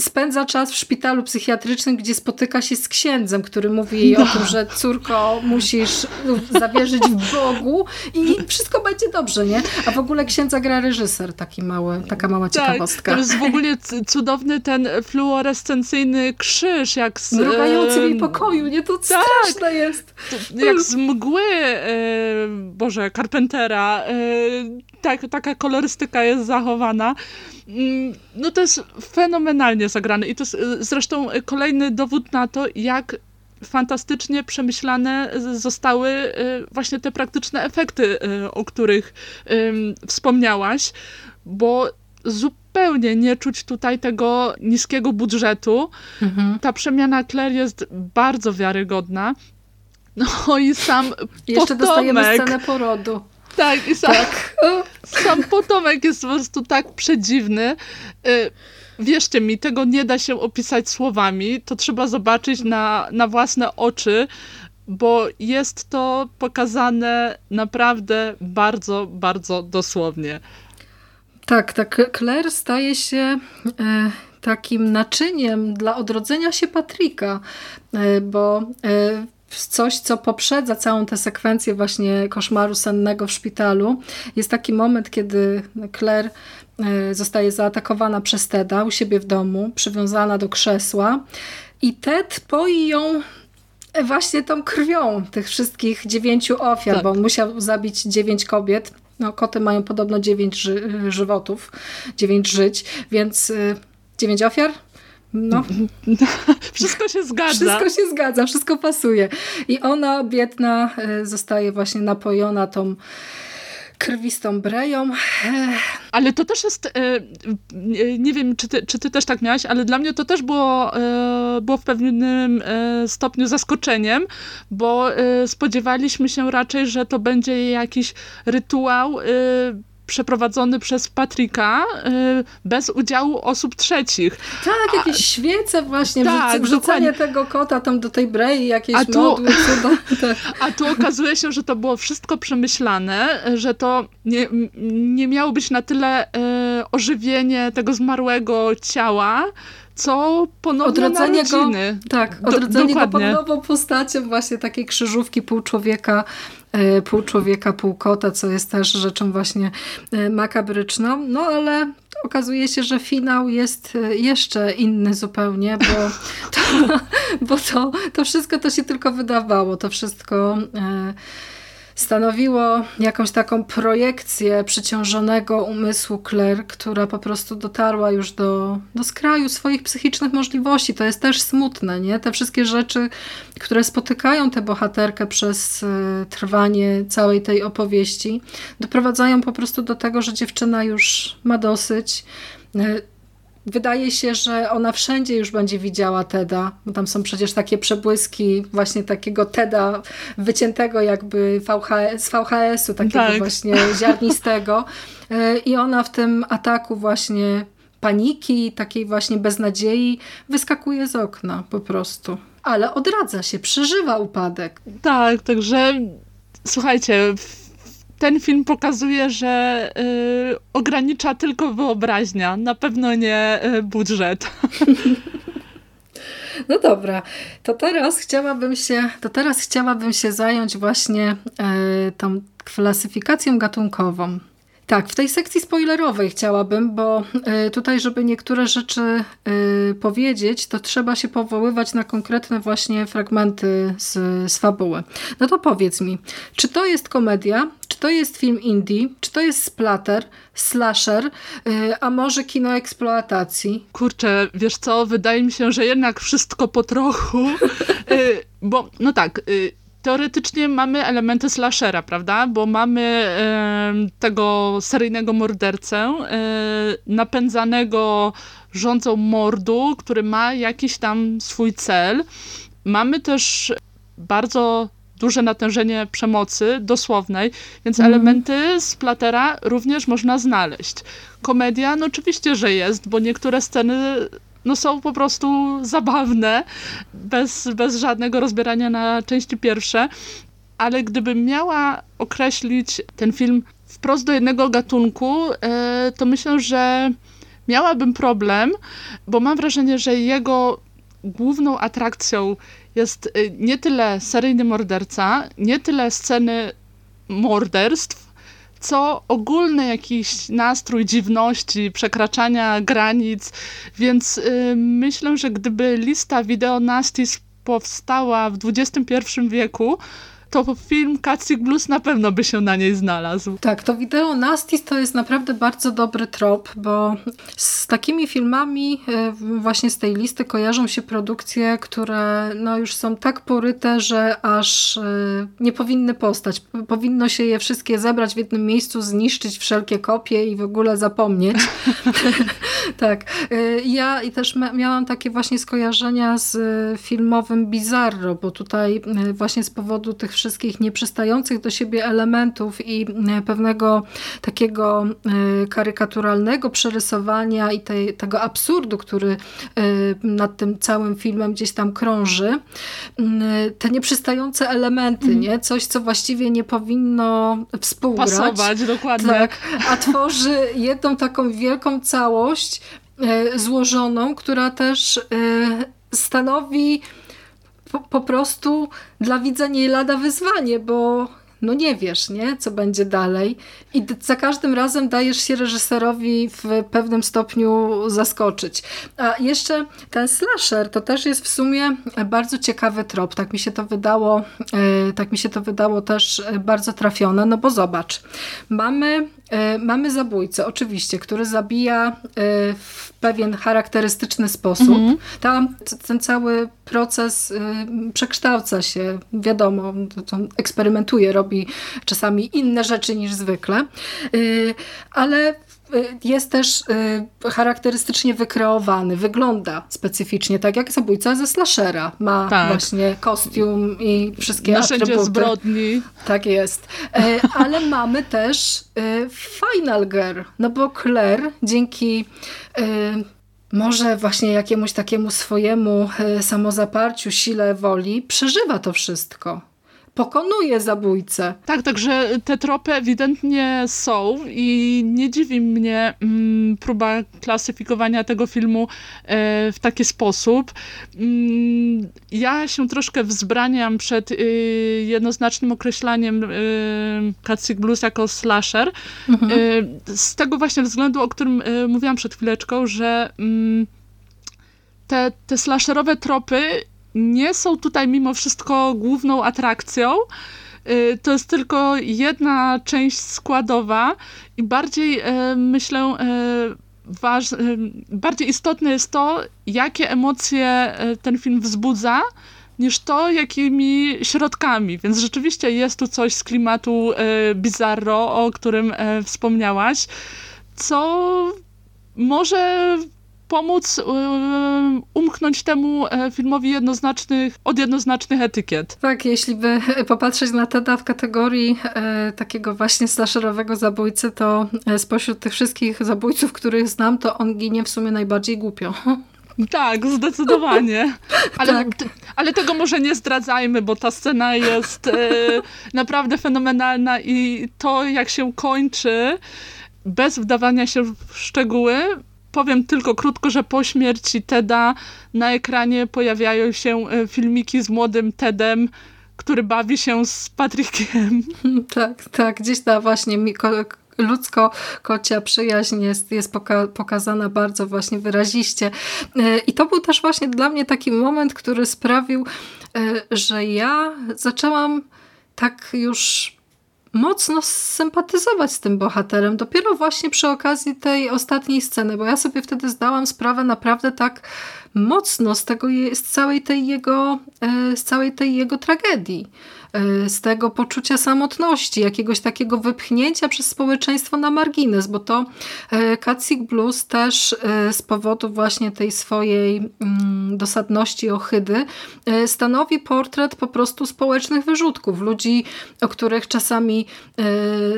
spędza czas w szpitalu psychiatrycznym, gdzie spotyka się z księdzem, który mówi jej no. o tym, że córko, musisz zawierzyć w Bogu i wszystko będzie dobrze, nie? A w ogóle księdza gra reżyser, taki mały, taka mała tak, ciekawostka. To jest w ogóle cudowny ten fluorescencyjny krzyż, jak z... Mrugający w jej pokoju, nie? To tak, straszne jest. Jak z mgły, e, Boże, Carpentera. E, tak, taka kolorystyka jest zachowana. Mm, no to jest fenomenalnie zagrane i to jest y, zresztą kolejny dowód na to, jak fantastycznie przemyślane zostały y, właśnie te praktyczne efekty, y, o których wspomniałałaś, bo zupełnie nie czuć tutaj tego niskiego budżetu. Mhm. Ta przemiana Claire jest bardzo wiarygodna. No i sam Jeszcze potomek, dostajemy scenę porodu. Tak, i sam, tak. (laughs) sam potomek jest po prostu tak przedziwny. Y, wierzcie mi, tego nie da się opisać słowami. To trzeba zobaczyć na, na własne oczy, bo jest to pokazane naprawdę bardzo, bardzo dosłownie. Tak, tak. Claire staje się e, takim naczyniem dla odrodzenia się Patryka, e, bo e, coś, co poprzedza całą tę sekwencję właśnie koszmaru sennego w szpitalu. Jest taki moment, kiedy Claire e, zostaje zaatakowana przez Teda u siebie w domu, przywiązana do krzesła i Ted poi ją właśnie tą krwią tych wszystkich dziewięciu ofiar, tak. bo on musiał zabić dziewięć kobiet. No, koty mają podobno dziewięć ży żywotów, dziewięć żyć, więc y, dziewięć ofiar? No. (laughs) Wszystko się zgadza. Wszystko się zgadza, wszystko pasuje. I ona, biedna, e, zostaje właśnie napojona tą krwistą breją. Ale to też jest, e, nie wiem, czy ty, czy ty też tak miałaś, ale dla mnie to też było, e, było w pewnym stopniu zaskoczeniem, bo spodziewaliśmy się raczej, że to będzie jakiś rytuał przeprowadzony przez Patryka y, bez udziału osób trzecich. Tak, jakieś a, świece właśnie, tak, wrzucenie tego kota tam do tej brei, jakieś a tu, modły, cuda. (laughs) Tak. A tu okazuje się, że to było wszystko przemyślane, że to nie, nie miało być na tyle y, ożywienie tego zmarłego ciała, co ponowne odrodzenie narodziny. Go, tak, odrodzenie Do, go pod nową postacią właśnie takiej krzyżówki pół człowieka, e, pół człowieka, pół kota, co jest też rzeczą właśnie e, makabryczną. No ale okazuje się, że finał jest e, jeszcze inny zupełnie, bo to, (laughs) bo to, to wszystko to się tylko wydawało. To wszystko stanowiło jakąś taką projekcję przyciążonego umysłu Claire, która po prostu dotarła już do, do skraju swoich psychicznych możliwości. To jest też smutne, nie? Te wszystkie rzeczy, które spotykają tę bohaterkę przez e, trwanie całej tej opowieści, doprowadzają po prostu do tego, że dziewczyna już ma dosyć e, wydaje się, że ona wszędzie już będzie widziała Teda, bo tam są przecież takie przebłyski właśnie takiego Teda wyciętego jakby VHS, z VHS-u, takiego tak. właśnie ziarnistego e, i ona w tym ataku właśnie paniki, takiej właśnie beznadziei wyskakuje z okna po prostu. Ale odradza się, przeżywa upadek. Tak, także słuchajcie, ten film pokazuje, że y, ogranicza tylko wyobraźnia, na pewno nie y, budżet. (laughs) No dobra, to teraz chciałabym się, to teraz chciałabym się zająć właśnie y, tą klasyfikacją gatunkową. Tak, w tej sekcji spoilerowej chciałabym, bo y, tutaj, żeby niektóre rzeczy y, powiedzieć, to trzeba się powoływać na konkretne właśnie fragmenty z, z fabuły. No to powiedz mi, czy to jest komedia, czy to jest film indie, czy to jest splatter, slasher, y, a może kino eksploatacji? Kurczę, wiesz co, wydaje mi się, że jednak wszystko po trochu, y, bo no tak, y, teoretycznie mamy elementy slashera, prawda? Bo mamy tego seryjnego mordercę napędzanego rządzą mordu, który ma jakiś tam swój cel. Mamy też bardzo duże natężenie przemocy dosłownej, więc mm. elementy splatera również można znaleźć. Komedia, no oczywiście, że jest, bo niektóre sceny no są po prostu zabawne, bez, bez żadnego rozbierania na części pierwsze, ale gdybym miała określić ten film wprost do jednego gatunku, e, to myślę, że miałabym problem, bo mam wrażenie, że jego główną atrakcją jest e, nie tyle seryjny morderca, nie tyle sceny morderstw, co ogólny jakiś nastrój dziwności, przekraczania granic, więc y, myślę, że gdyby lista Video Nasties powstała w XXI wieku, to film Katsik Blues na pewno by się na niej znalazł. Tak, to wideo Nastis to jest naprawdę bardzo dobry trop, bo z takimi filmami e, właśnie z tej listy kojarzą się produkcje, które no już są tak poryte, że aż e, nie powinny postać. Powinno się je wszystkie zebrać w jednym miejscu, zniszczyć wszelkie kopie i w ogóle zapomnieć. (laughs) (laughs) tak. E, ja i też miałam takie właśnie skojarzenia z filmowym Bizarro, bo tutaj właśnie z powodu tych wszystkich nieprzystających do siebie elementów i e, pewnego takiego e, karykaturalnego przerysowania i tej, tego absurdu, który e, nad tym całym filmem gdzieś tam krąży, te nieprzystające elementy, mm. nie? coś co właściwie nie powinno współgrać. Pasować, dokładnie. Tak, a tworzy jedną taką wielką całość złożoną, która też stanowi po, po prostu dla widza nie lada wyzwanie, bo no nie wiesz, nie, co będzie dalej. I za każdym razem dajesz się reżyserowi w pewnym stopniu zaskoczyć. A jeszcze ten slasher to też jest w sumie bardzo ciekawy trop, tak mi się to wydało, e, tak mi się to wydało też bardzo trafione, no bo zobacz, mamy E, mamy zabójcę, oczywiście, który zabija e, w pewien charakterystyczny sposób. Mhm. Tam ten cały proces e, przekształca się, wiadomo, eksperymentuje, robi czasami inne rzeczy niż zwykle, ale jest też y, charakterystycznie wykreowany, wygląda specyficznie, tak jak zabójca ze slashera. Ma tak. właśnie kostium i wszystkie Narzędzie atrybuty. zbrodni. Tak jest. E, ale (laughs) mamy też y, Final Girl, no bo Claire dzięki może właśnie jakiemuś takiemu swojemu samozaparciu, sile woli przeżywa to wszystko pokonuje zabójcę. Tak, także te tropy ewidentnie są i nie dziwi mnie mm, próba klasyfikowania tego filmu e, w taki sposób. Mm, ja się troszkę wzbraniam przed y, jednoznacznym określaniem y, Blues jako slasher. Mhm. Y, z tego właśnie względu, o którym y, mówiłam przed chwileczką, że mm, te, te slasherowe tropy nie są tutaj mimo wszystko główną atrakcją. Y, to jest tylko jedna część składowa i bardziej y, myślę, y, waż, bardziej istotne jest to, jakie emocje ten film wzbudza, niż to, jakimi środkami. Więc rzeczywiście jest tu coś z klimatu bizarro, o którym wspomniałaś, co może pomóc umknąć temu e, filmowi jednoznacznych, od jednoznacznych etykiet. Tak, jeśli by (laughs) popatrzeć na Teda w kategorii e, takiego właśnie slasherowego zabójcy, to e, spośród tych wszystkich zabójców, których znam, to on ginie w sumie najbardziej głupio. (laughs) Tak, zdecydowanie. (laughs) Ale, tak. ale tego może nie zdradzajmy, bo ta scena jest e, naprawdę fenomenalna i to, jak się kończy, bez wdawania się w szczegóły, powiem tylko krótko, że po śmierci Teda na ekranie pojawiają się e, filmiki z młodym Tedem, który bawi się z Patrykiem. (laughs) Tak, tak. Gdzieś ta właśnie ludzko-kocia przyjaźń jest, jest poka pokazana bardzo właśnie wyraziście. E, I to był też właśnie dla mnie taki moment, który sprawił, e, że ja zaczęłam tak już mocno sympatyzować z tym bohaterem. Dopiero właśnie przy okazji tej ostatniej sceny, bo ja sobie wtedy zdałam sprawę naprawdę tak mocno z, tego, z, całej, tej jego, e, z całej tej jego tragedii. E, z tego poczucia samotności, jakiegoś takiego wypchnięcia przez społeczeństwo na margines, bo to Katsik Blues też z powodu właśnie tej swojej mm, dosadności, ohydy stanowi portret po prostu społecznych wyrzutków, ludzi, o których czasami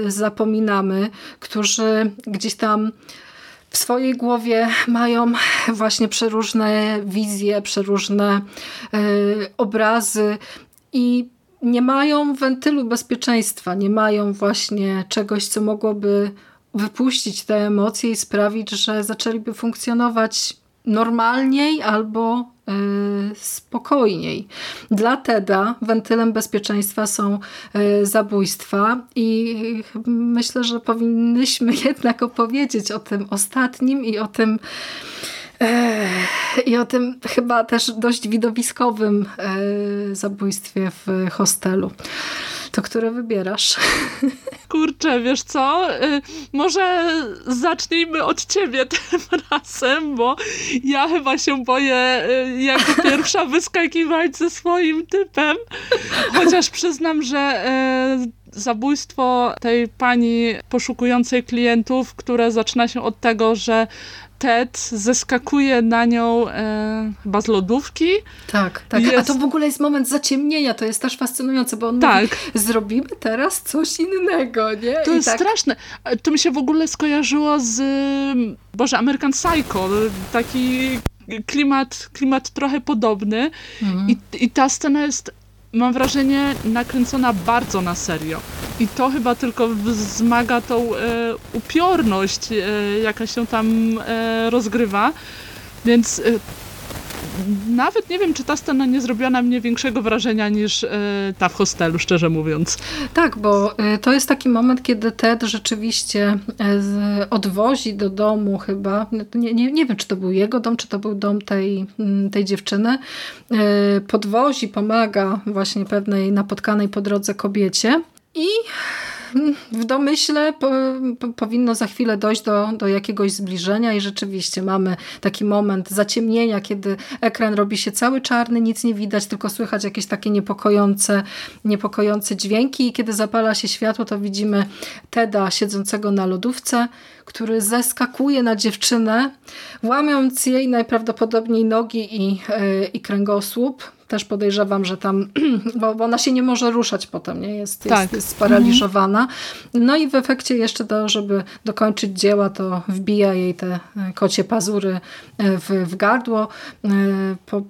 zapominamy, którzy gdzieś tam w swojej głowie mają właśnie przeróżne wizje, przeróżne obrazy i nie mają wentylu bezpieczeństwa, nie mają właśnie czegoś, co mogłoby wypuścić te emocje i sprawić, że zaczęliby funkcjonować normalniej albo y, spokojniej. Dla Teda wentylem bezpieczeństwa są y, zabójstwa i myślę, że powinnyśmy (laughs) jednak opowiedzieć o tym ostatnim i o tym i o tym chyba też dość widowiskowym e, zabójstwie w hostelu. To które wybierasz? (laughs) Kurczę, wiesz co? E, może zacznijmy od ciebie (laughs) tym razem, bo ja chyba się boję e, jako pierwsza (laughs) wyskakiwać ze swoim typem. Chociaż przyznam, że zabójstwo tej pani poszukującej klientów, które zaczyna się od tego, że Ted zeskakuje na nią e, chyba z lodówki. Tak, tak. Jest... A to w ogóle jest moment zaciemnienia, to jest też fascynujące, bo on tak. mówi, zrobimy teraz coś innego, nie? To I jest tak... straszne. To mi się w ogóle skojarzyło z, Boże, American Psycho, taki klimat, klimat trochę podobny mhm. I, i ta scena jest mam wrażenie, nakręcona bardzo na serio. I to chyba tylko wzmaga tą e, upiorność, e, jaka się tam e, rozgrywa. Więc e, nawet nie wiem, czy ta scena nie zrobiła na mnie większego wrażenia niż e, ta w hostelu, szczerze mówiąc. Tak, bo e, to jest taki moment, kiedy Ted rzeczywiście odwozi do domu chyba, nie, nie, nie wiem, czy to był jego dom, czy to był dom tej, tej dziewczyny, podwozi, pomaga właśnie pewnej napotkanej po drodze kobiecie i w domyśle po, po, powinno za chwilę dojść do, do jakiegoś zbliżenia i rzeczywiście mamy taki moment zaciemnienia, kiedy ekran robi się cały czarny, nic nie widać, tylko słychać jakieś takie niepokojące, niepokojące dźwięki i kiedy zapala się światło, to widzimy Teda siedzącego na lodówce, który zeskakuje na dziewczynę, łamiąc jej najprawdopodobniej nogi i, yy, i kręgosłup też podejrzewam, że tam, (clears throat) bo, bo ona się nie może ruszać potem, nie? Jest, tak. jest, jest sparaliżowana. No i w efekcie jeszcze to, żeby dokończyć dzieła, to wbija jej te e, kocie pazury e, w, w gardło, e, po,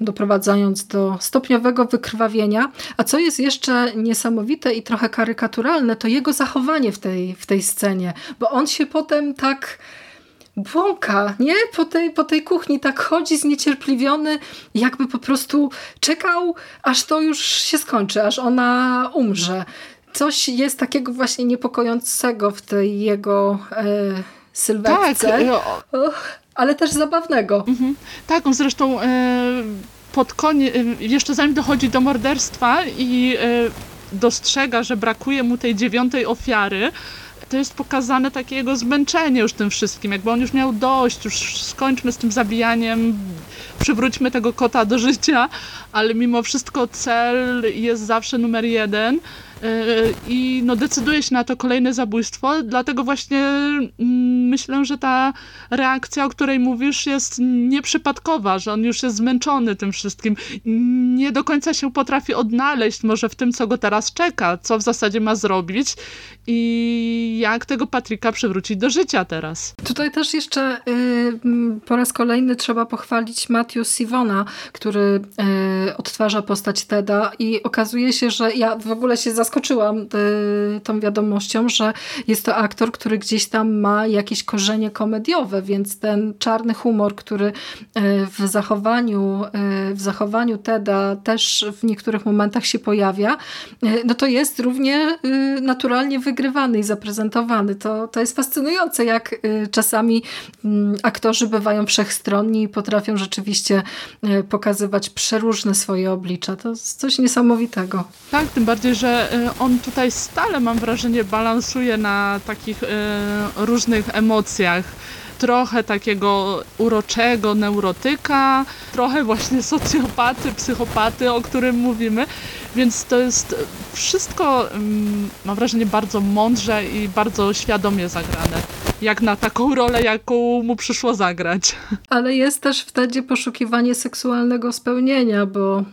doprowadzając do stopniowego wykrwawienia. A co jest jeszcze niesamowite i trochę karykaturalne, to jego zachowanie w tej, w tej scenie, bo on się potem tak błąka, nie? Po tej, po tej kuchni tak chodzi zniecierpliwiony, jakby po prostu czekał, aż to już się skończy, aż ona umrze. Coś jest takiego właśnie niepokojącego w tej jego e, sylwetce, tak, no. ale też zabawnego. Mhm. Tak, on zresztą e, pod koniec, e, jeszcze zanim dochodzi do morderstwa i e, dostrzega, że brakuje mu tej dziewiątej ofiary, to jest pokazane takie jego zmęczenie już tym wszystkim, jakby on już miał dość, już skończmy z tym zabijaniem, przywróćmy tego kota do życia, ale mimo wszystko cel jest zawsze numer jeden i no, decyduje się na to kolejne zabójstwo, dlatego właśnie mm, myślę, że ta reakcja, o której mówisz jest nieprzypadkowa, że on już jest zmęczony tym wszystkim, nie do końca się potrafi odnaleźć może w tym, co go teraz czeka, co w zasadzie ma zrobić i jak tego Patryka przywrócić do życia teraz. Tutaj też jeszcze y, po raz kolejny trzeba pochwalić Matthew Sivona, który y, odtwarza postać Teda i okazuje się, że ja w ogóle się zaskoczyłam zaskoczyłam y, tą wiadomością, że jest to aktor, który gdzieś tam ma jakieś korzenie komediowe, więc ten czarny humor, który y, w zachowaniu, y, w zachowaniu Teda też w niektórych momentach się pojawia, no to jest równie naturalnie wygrywany i zaprezentowany prezentowany. To, to jest fascynujące, jak czasami mm, aktorzy bywają wszechstronni i potrafią rzeczywiście pokazywać przeróżne swoje oblicza. To jest coś niesamowitego. Tak, tym bardziej, że on tutaj stale, mam wrażenie, balansuje na takich różnych emocjach trochę takiego uroczego neurotyka, trochę właśnie (laughs) socjopaty, psychopaty, o którym mówimy. Więc to jest wszystko, mm, mam wrażenie, bardzo mądrze i bardzo świadomie zagrane. Jak na taką rolę, jaką mu przyszło zagrać. Ale jest też wtedy poszukiwanie seksualnego spełnienia, bo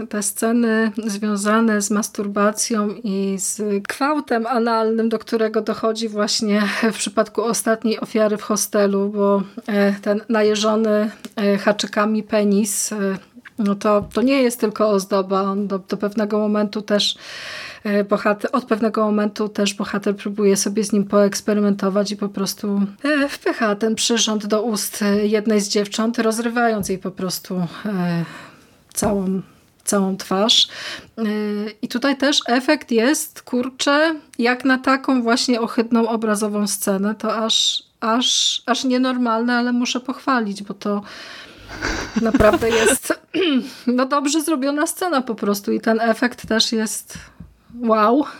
e, te sceny związane z masturbacją i z kwałtem analnym, do którego dochodzi właśnie w przypadku ostatniej ofiary w hostelu, bo e, ten najeżony e, haczykami penis no to, to nie jest tylko ozdoba. On do, do pewnego momentu też bohater, od pewnego momentu też bohater próbuje sobie z nim poeksperymentować i po prostu e, wpycha ten przyrząd do ust jednej z dziewcząt, rozrywając jej po prostu e, całą całą twarz. I tutaj też efekt jest, kurczę, jak na taką właśnie ohydną obrazową scenę, to aż, aż, aż nienormalne, ale muszę pochwalić, bo to Naprawdę jest (clears throat) no dobrze zrobiona scena po prostu i ten efekt też jest wow. (laughs)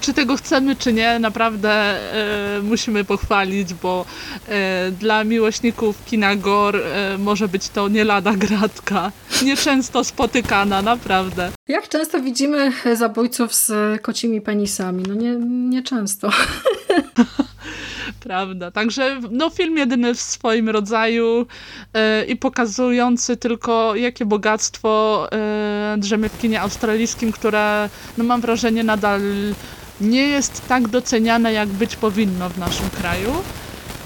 Czy tego chcemy, czy nie, naprawdę e, musimy pochwalić, bo e, dla miłośników kina gore e, może być to nie lada gratka. Nieczęsto spotykana, naprawdę. Jak często widzimy zabójców z kocimi penisami? No nie, nieczęsto. (laughs) Prawda. Także no, film jedyny w swoim rodzaju yy, i pokazujący tylko, jakie bogactwo yy, drzemie w kinie australijskim, które no, mam wrażenie nadal nie jest tak doceniane, jak być powinno w naszym kraju.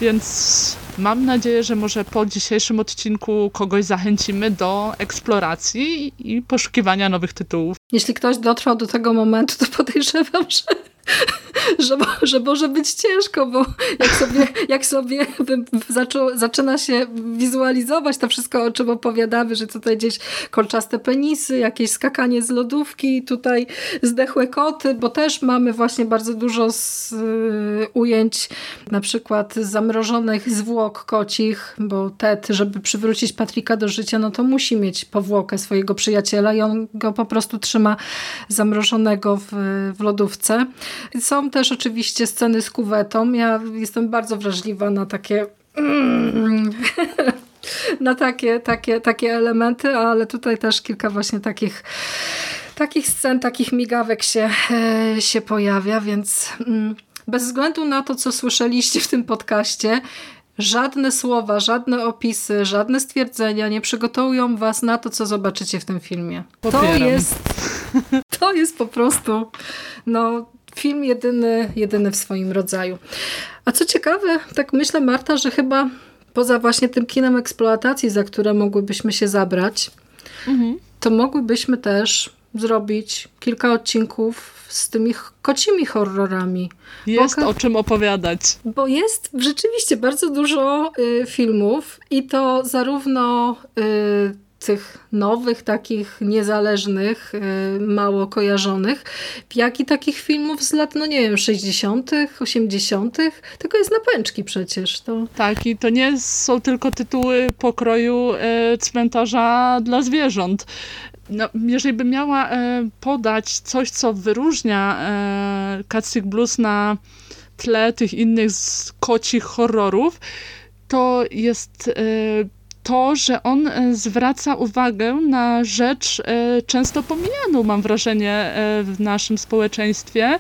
Więc mam nadzieję, że może po dzisiejszym odcinku kogoś zachęcimy do eksploracji i poszukiwania nowych tytułów. Jeśli ktoś dotrwał do tego momentu, to podejrzewam, że (laughs) że, że może być ciężko, bo jak sobie, jak sobie zaczą, zaczyna się wizualizować to wszystko, o czym opowiadamy, że tutaj gdzieś kolczaste penisy, jakieś skakanie z lodówki, tutaj zdechłe koty, bo też mamy właśnie bardzo dużo z, y, ujęć na przykład zamrożonych zwłok kocich, bo Ted, żeby przywrócić Patryka do życia, no to musi mieć powłokę swojego przyjaciela i on go po prostu trzyma zamrożonego w, w lodówce. Są też oczywiście sceny z kuwetą. Ja jestem bardzo wrażliwa na takie (laughs) na takie, takie, takie elementy, ale tutaj też kilka właśnie takich takich scen, takich migawek się, e, się pojawia, więc mm, bez względu na to, co słyszeliście w tym podcaście, Żadne słowa, żadne opisy, żadne stwierdzenia nie przygotują was na to, co zobaczycie w tym filmie. Popieram. To jest, (laughs) to jest po prostu no, film jedyny, jedyny w swoim rodzaju. A co ciekawe, tak myślę Marta, że chyba poza właśnie tym kinem eksploatacji, za które mogłybyśmy się zabrać, mhm. to mogłybyśmy też zrobić kilka odcinków z tymi kocimi horrorami. Jest o czym opowiadać. Bo jest rzeczywiście bardzo dużo y, filmów i to zarówno y, tych nowych, takich niezależnych, y, mało kojarzonych, jak i takich filmów z lat, no nie wiem, 60., 80., tylko jest na pęczki przecież. To... Tak, i to nie są tylko tytuły pokroju e, cmentarza dla zwierząt. No, jeżeli bym miała e, podać coś, co wyróżnia e, Blues na tle tych innych kocich horrorów, to jest to, że on e, zwraca uwagę na rzecz e, często pomijaną, mam wrażenie, e, w naszym społeczeństwie,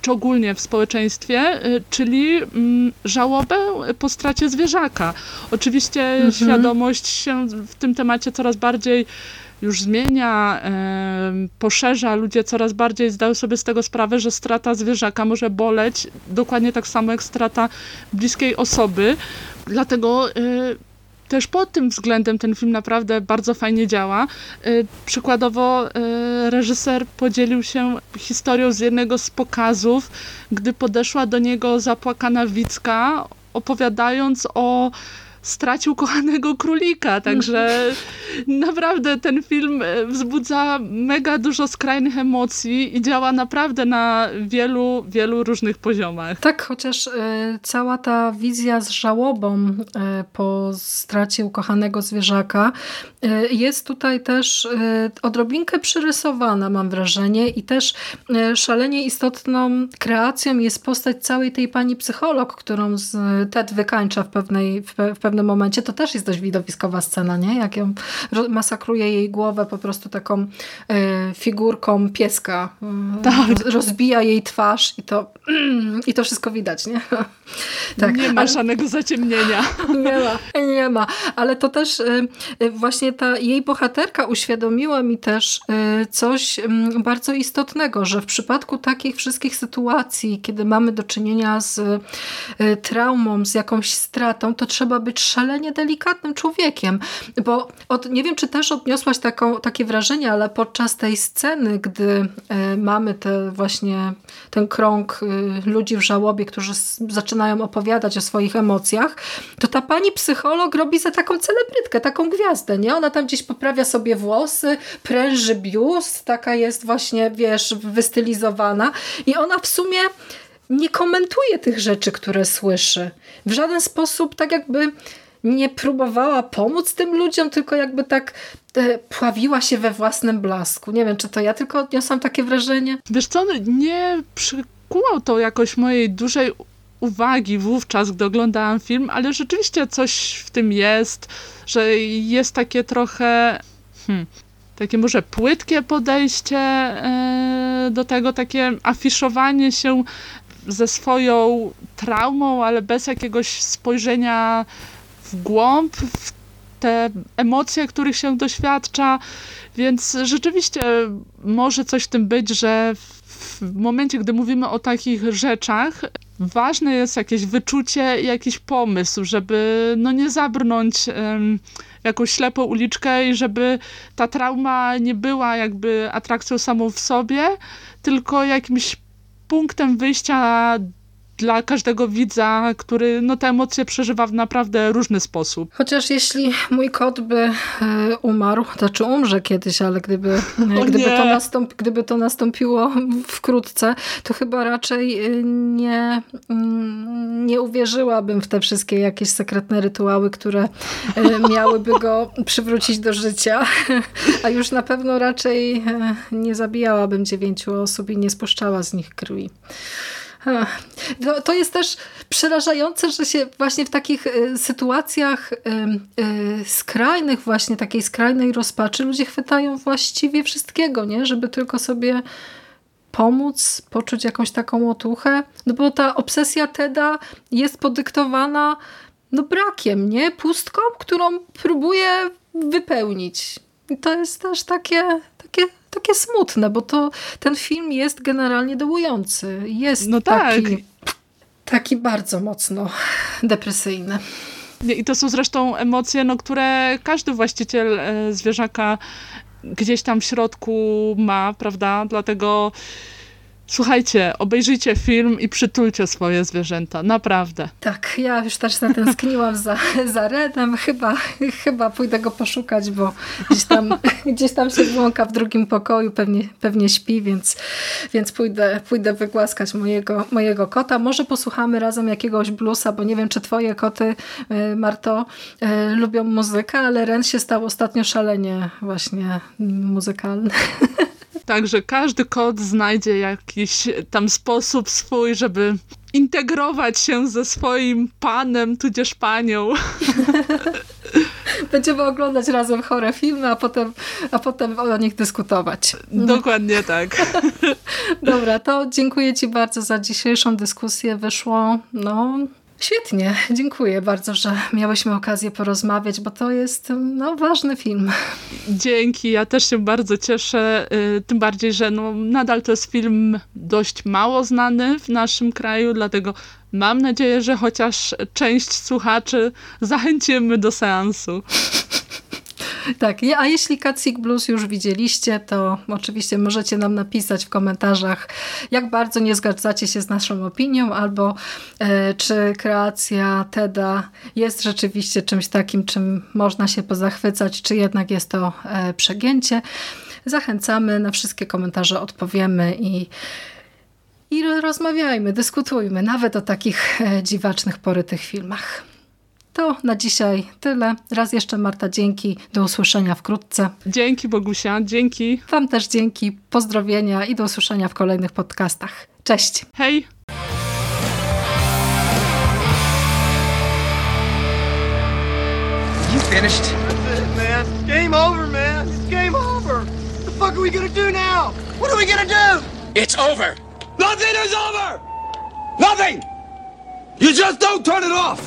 czy ogólnie w społeczeństwie, czyli mm, żałobę po stracie zwierzaka. Oczywiście mhm. świadomość się w tym temacie coraz bardziej już zmienia, poszerza, ludzie coraz bardziej zdają sobie z tego sprawę, że strata zwierzaka może boleć dokładnie tak samo jak strata bliskiej osoby. Dlatego też pod tym względem ten film naprawdę bardzo fajnie działa. Y, przykładowo y, reżyser podzielił się historią z jednego z pokazów, gdy podeszła do niego zapłakana Wicka, opowiadając o stracił kochanego królika, także (laughs) naprawdę ten film e, wzbudza mega dużo skrajnych emocji i działa naprawdę na wielu, wielu różnych poziomach. Tak, chociaż y, cała ta wizja z żałobą y, po stracie ukochanego zwierzaka y, jest tutaj też odrobinkę przyrysowana, mam wrażenie, i też szalenie istotną kreacją jest postać całej tej pani psycholog, którą z Ted wykańcza w, pewnej, w, w pewnym momencie. To też jest dość widowiskowa scena, nie? Jak ją masakruje jej głowę po prostu taką figurką pieska. Tak. Rozbija jej twarz i to, (clears throat) i to wszystko widać, nie? (laughs) tak. Nie ma ale... żadnego zaciemnienia. (laughs) Nie ma, nie ma. Ale to też y, właśnie ta jej bohaterka uświadomiła mi też coś mm, bardzo istotnego, że w przypadku takich wszystkich sytuacji, kiedy mamy do czynienia z traumą, z jakąś stratą, to trzeba być szalenie delikatnym człowiekiem, bo od, nie wiem, czy też odniosłaś taką, takie wrażenie, ale podczas tej sceny, gdy mamy te właśnie ten krąg ludzi w żałobie, którzy zaczynają opowiadać o swoich emocjach, to ta pani psycholog robi za taką celebrytkę, taką gwiazdę, nie? Ona tam gdzieś poprawia sobie włosy, pręży biust, taka jest właśnie, wiesz, wystylizowana i ona w sumie nie komentuje tych rzeczy, które słyszy. W żaden sposób tak jakby nie próbowała pomóc tym ludziom, tylko jakby tak e, pławiła się we własnym blasku. Nie wiem, czy to ja tylko odniosłam takie wrażenie. Wiesz co, nie przykuło to jakoś mojej dużej uwagi wówczas, gdy oglądałam film, ale rzeczywiście coś w tym jest, że jest takie trochę hmm, takie może płytkie podejście e, do tego, takie afiszowanie się ze swoją traumą, ale bez jakiegoś spojrzenia w głąb, w te emocje, których się doświadcza, więc rzeczywiście może coś w tym być, że w momencie, gdy mówimy o takich rzeczach, ważne jest jakieś wyczucie i jakiś pomysł, żeby no nie zabrnąć um, jakąś ślepą uliczkę i żeby ta trauma nie była jakby atrakcją samą w sobie, tylko jakimś punktem wyjścia dla każdego widza, który no, te emocje przeżywa w naprawdę różny sposób. Chociaż jeśli mój kot by e, umarł, to czy umrze kiedyś, ale gdyby, (laughs) gdyby, to, nastąp, gdyby to nastąpiło (laughs) wkrótce, to chyba raczej e, nie, mm, nie uwierzyłabym w te wszystkie jakieś sekretne rytuały, które e, (laughs) miałyby go przywrócić do życia, a już na pewno raczej nie zabijałabym dziewięciu osób i nie spuszczała z nich krwi. To, to jest też przerażające, że się właśnie w takich y, sytuacjach y, y, skrajnych, właśnie takiej skrajnej rozpaczy, ludzie chwytają właściwie wszystkiego, nie? żeby tylko sobie pomóc, poczuć jakąś taką otuchę. No bo ta obsesja Teda jest podyktowana no brakiem, nie? Pustką, którą próbuje wypełnić. I to jest też takie, takie takie smutne, bo to ten film jest generalnie dołujący. Jest no taki, tak. taki bardzo mocno depresyjny. I to są zresztą emocje, no, które każdy właściciel e, zwierzaka gdzieś tam w środku ma, prawda? Dlatego Słuchajcie, obejrzyjcie film i przytulcie swoje zwierzęta, naprawdę. Tak, ja już też zatęskniłam za, za Redem, chyba, chyba pójdę go poszukać, bo gdzieś tam, (laughs) gdzieś tam się błąka w drugim pokoju, pewnie, pewnie śpi, więc, więc pójdę, pójdę wygłaskać mojego, mojego kota. Może posłuchamy razem jakiegoś bluesa, bo nie wiem, czy twoje koty, e, Marto, e, lubią muzykę, ale Ren się stał ostatnio szalenie właśnie muzykalny. (laughs) Także każdy kot znajdzie jakiś tam sposób swój, żeby integrować się ze swoim panem, tudzież panią. (laughs) Będziemy oglądać razem chore filmy, a potem, a potem o nich dyskutować. Dokładnie tak. (laughs) Dobra, to dziękuję Ci bardzo za dzisiejszą dyskusję. Wyszło, no, Świetnie, dziękuję bardzo, że miałyśmy okazję porozmawiać, bo to jest no, ważny film. Dzięki, ja też się bardzo cieszę, y, tym bardziej, że no, nadal to jest film dość mało znany w naszym kraju, dlatego mam nadzieję, że chociaż część słuchaczy zachęcimy do seansu. (laughs) Tak, a jeśli Catsick Blues już widzieliście, to oczywiście możecie nam napisać w komentarzach, jak bardzo nie zgadzacie się z naszą opinią, albo e, czy kreacja Teda jest rzeczywiście czymś takim, czym można się pozachwycać, czy jednak jest to e, przegięcie. Zachęcamy, na wszystkie komentarze odpowiemy i i rozmawiajmy, dyskutujmy nawet o takich e, dziwacznych, porytych filmach. To na dzisiaj tyle. Raz jeszcze Marta, dzięki. Do usłyszenia wkrótce. Dzięki Bogusia, dzięki. Wam też dzięki, pozdrowienia i do usłyszenia w kolejnych podcastach. Cześć. Hej. You finished? That's it, man. Game over, man. It's game over. What the fuck are we gonna do now? What are we gonna do? It's over. Nothing is over! Nothing! You just don't turn it off!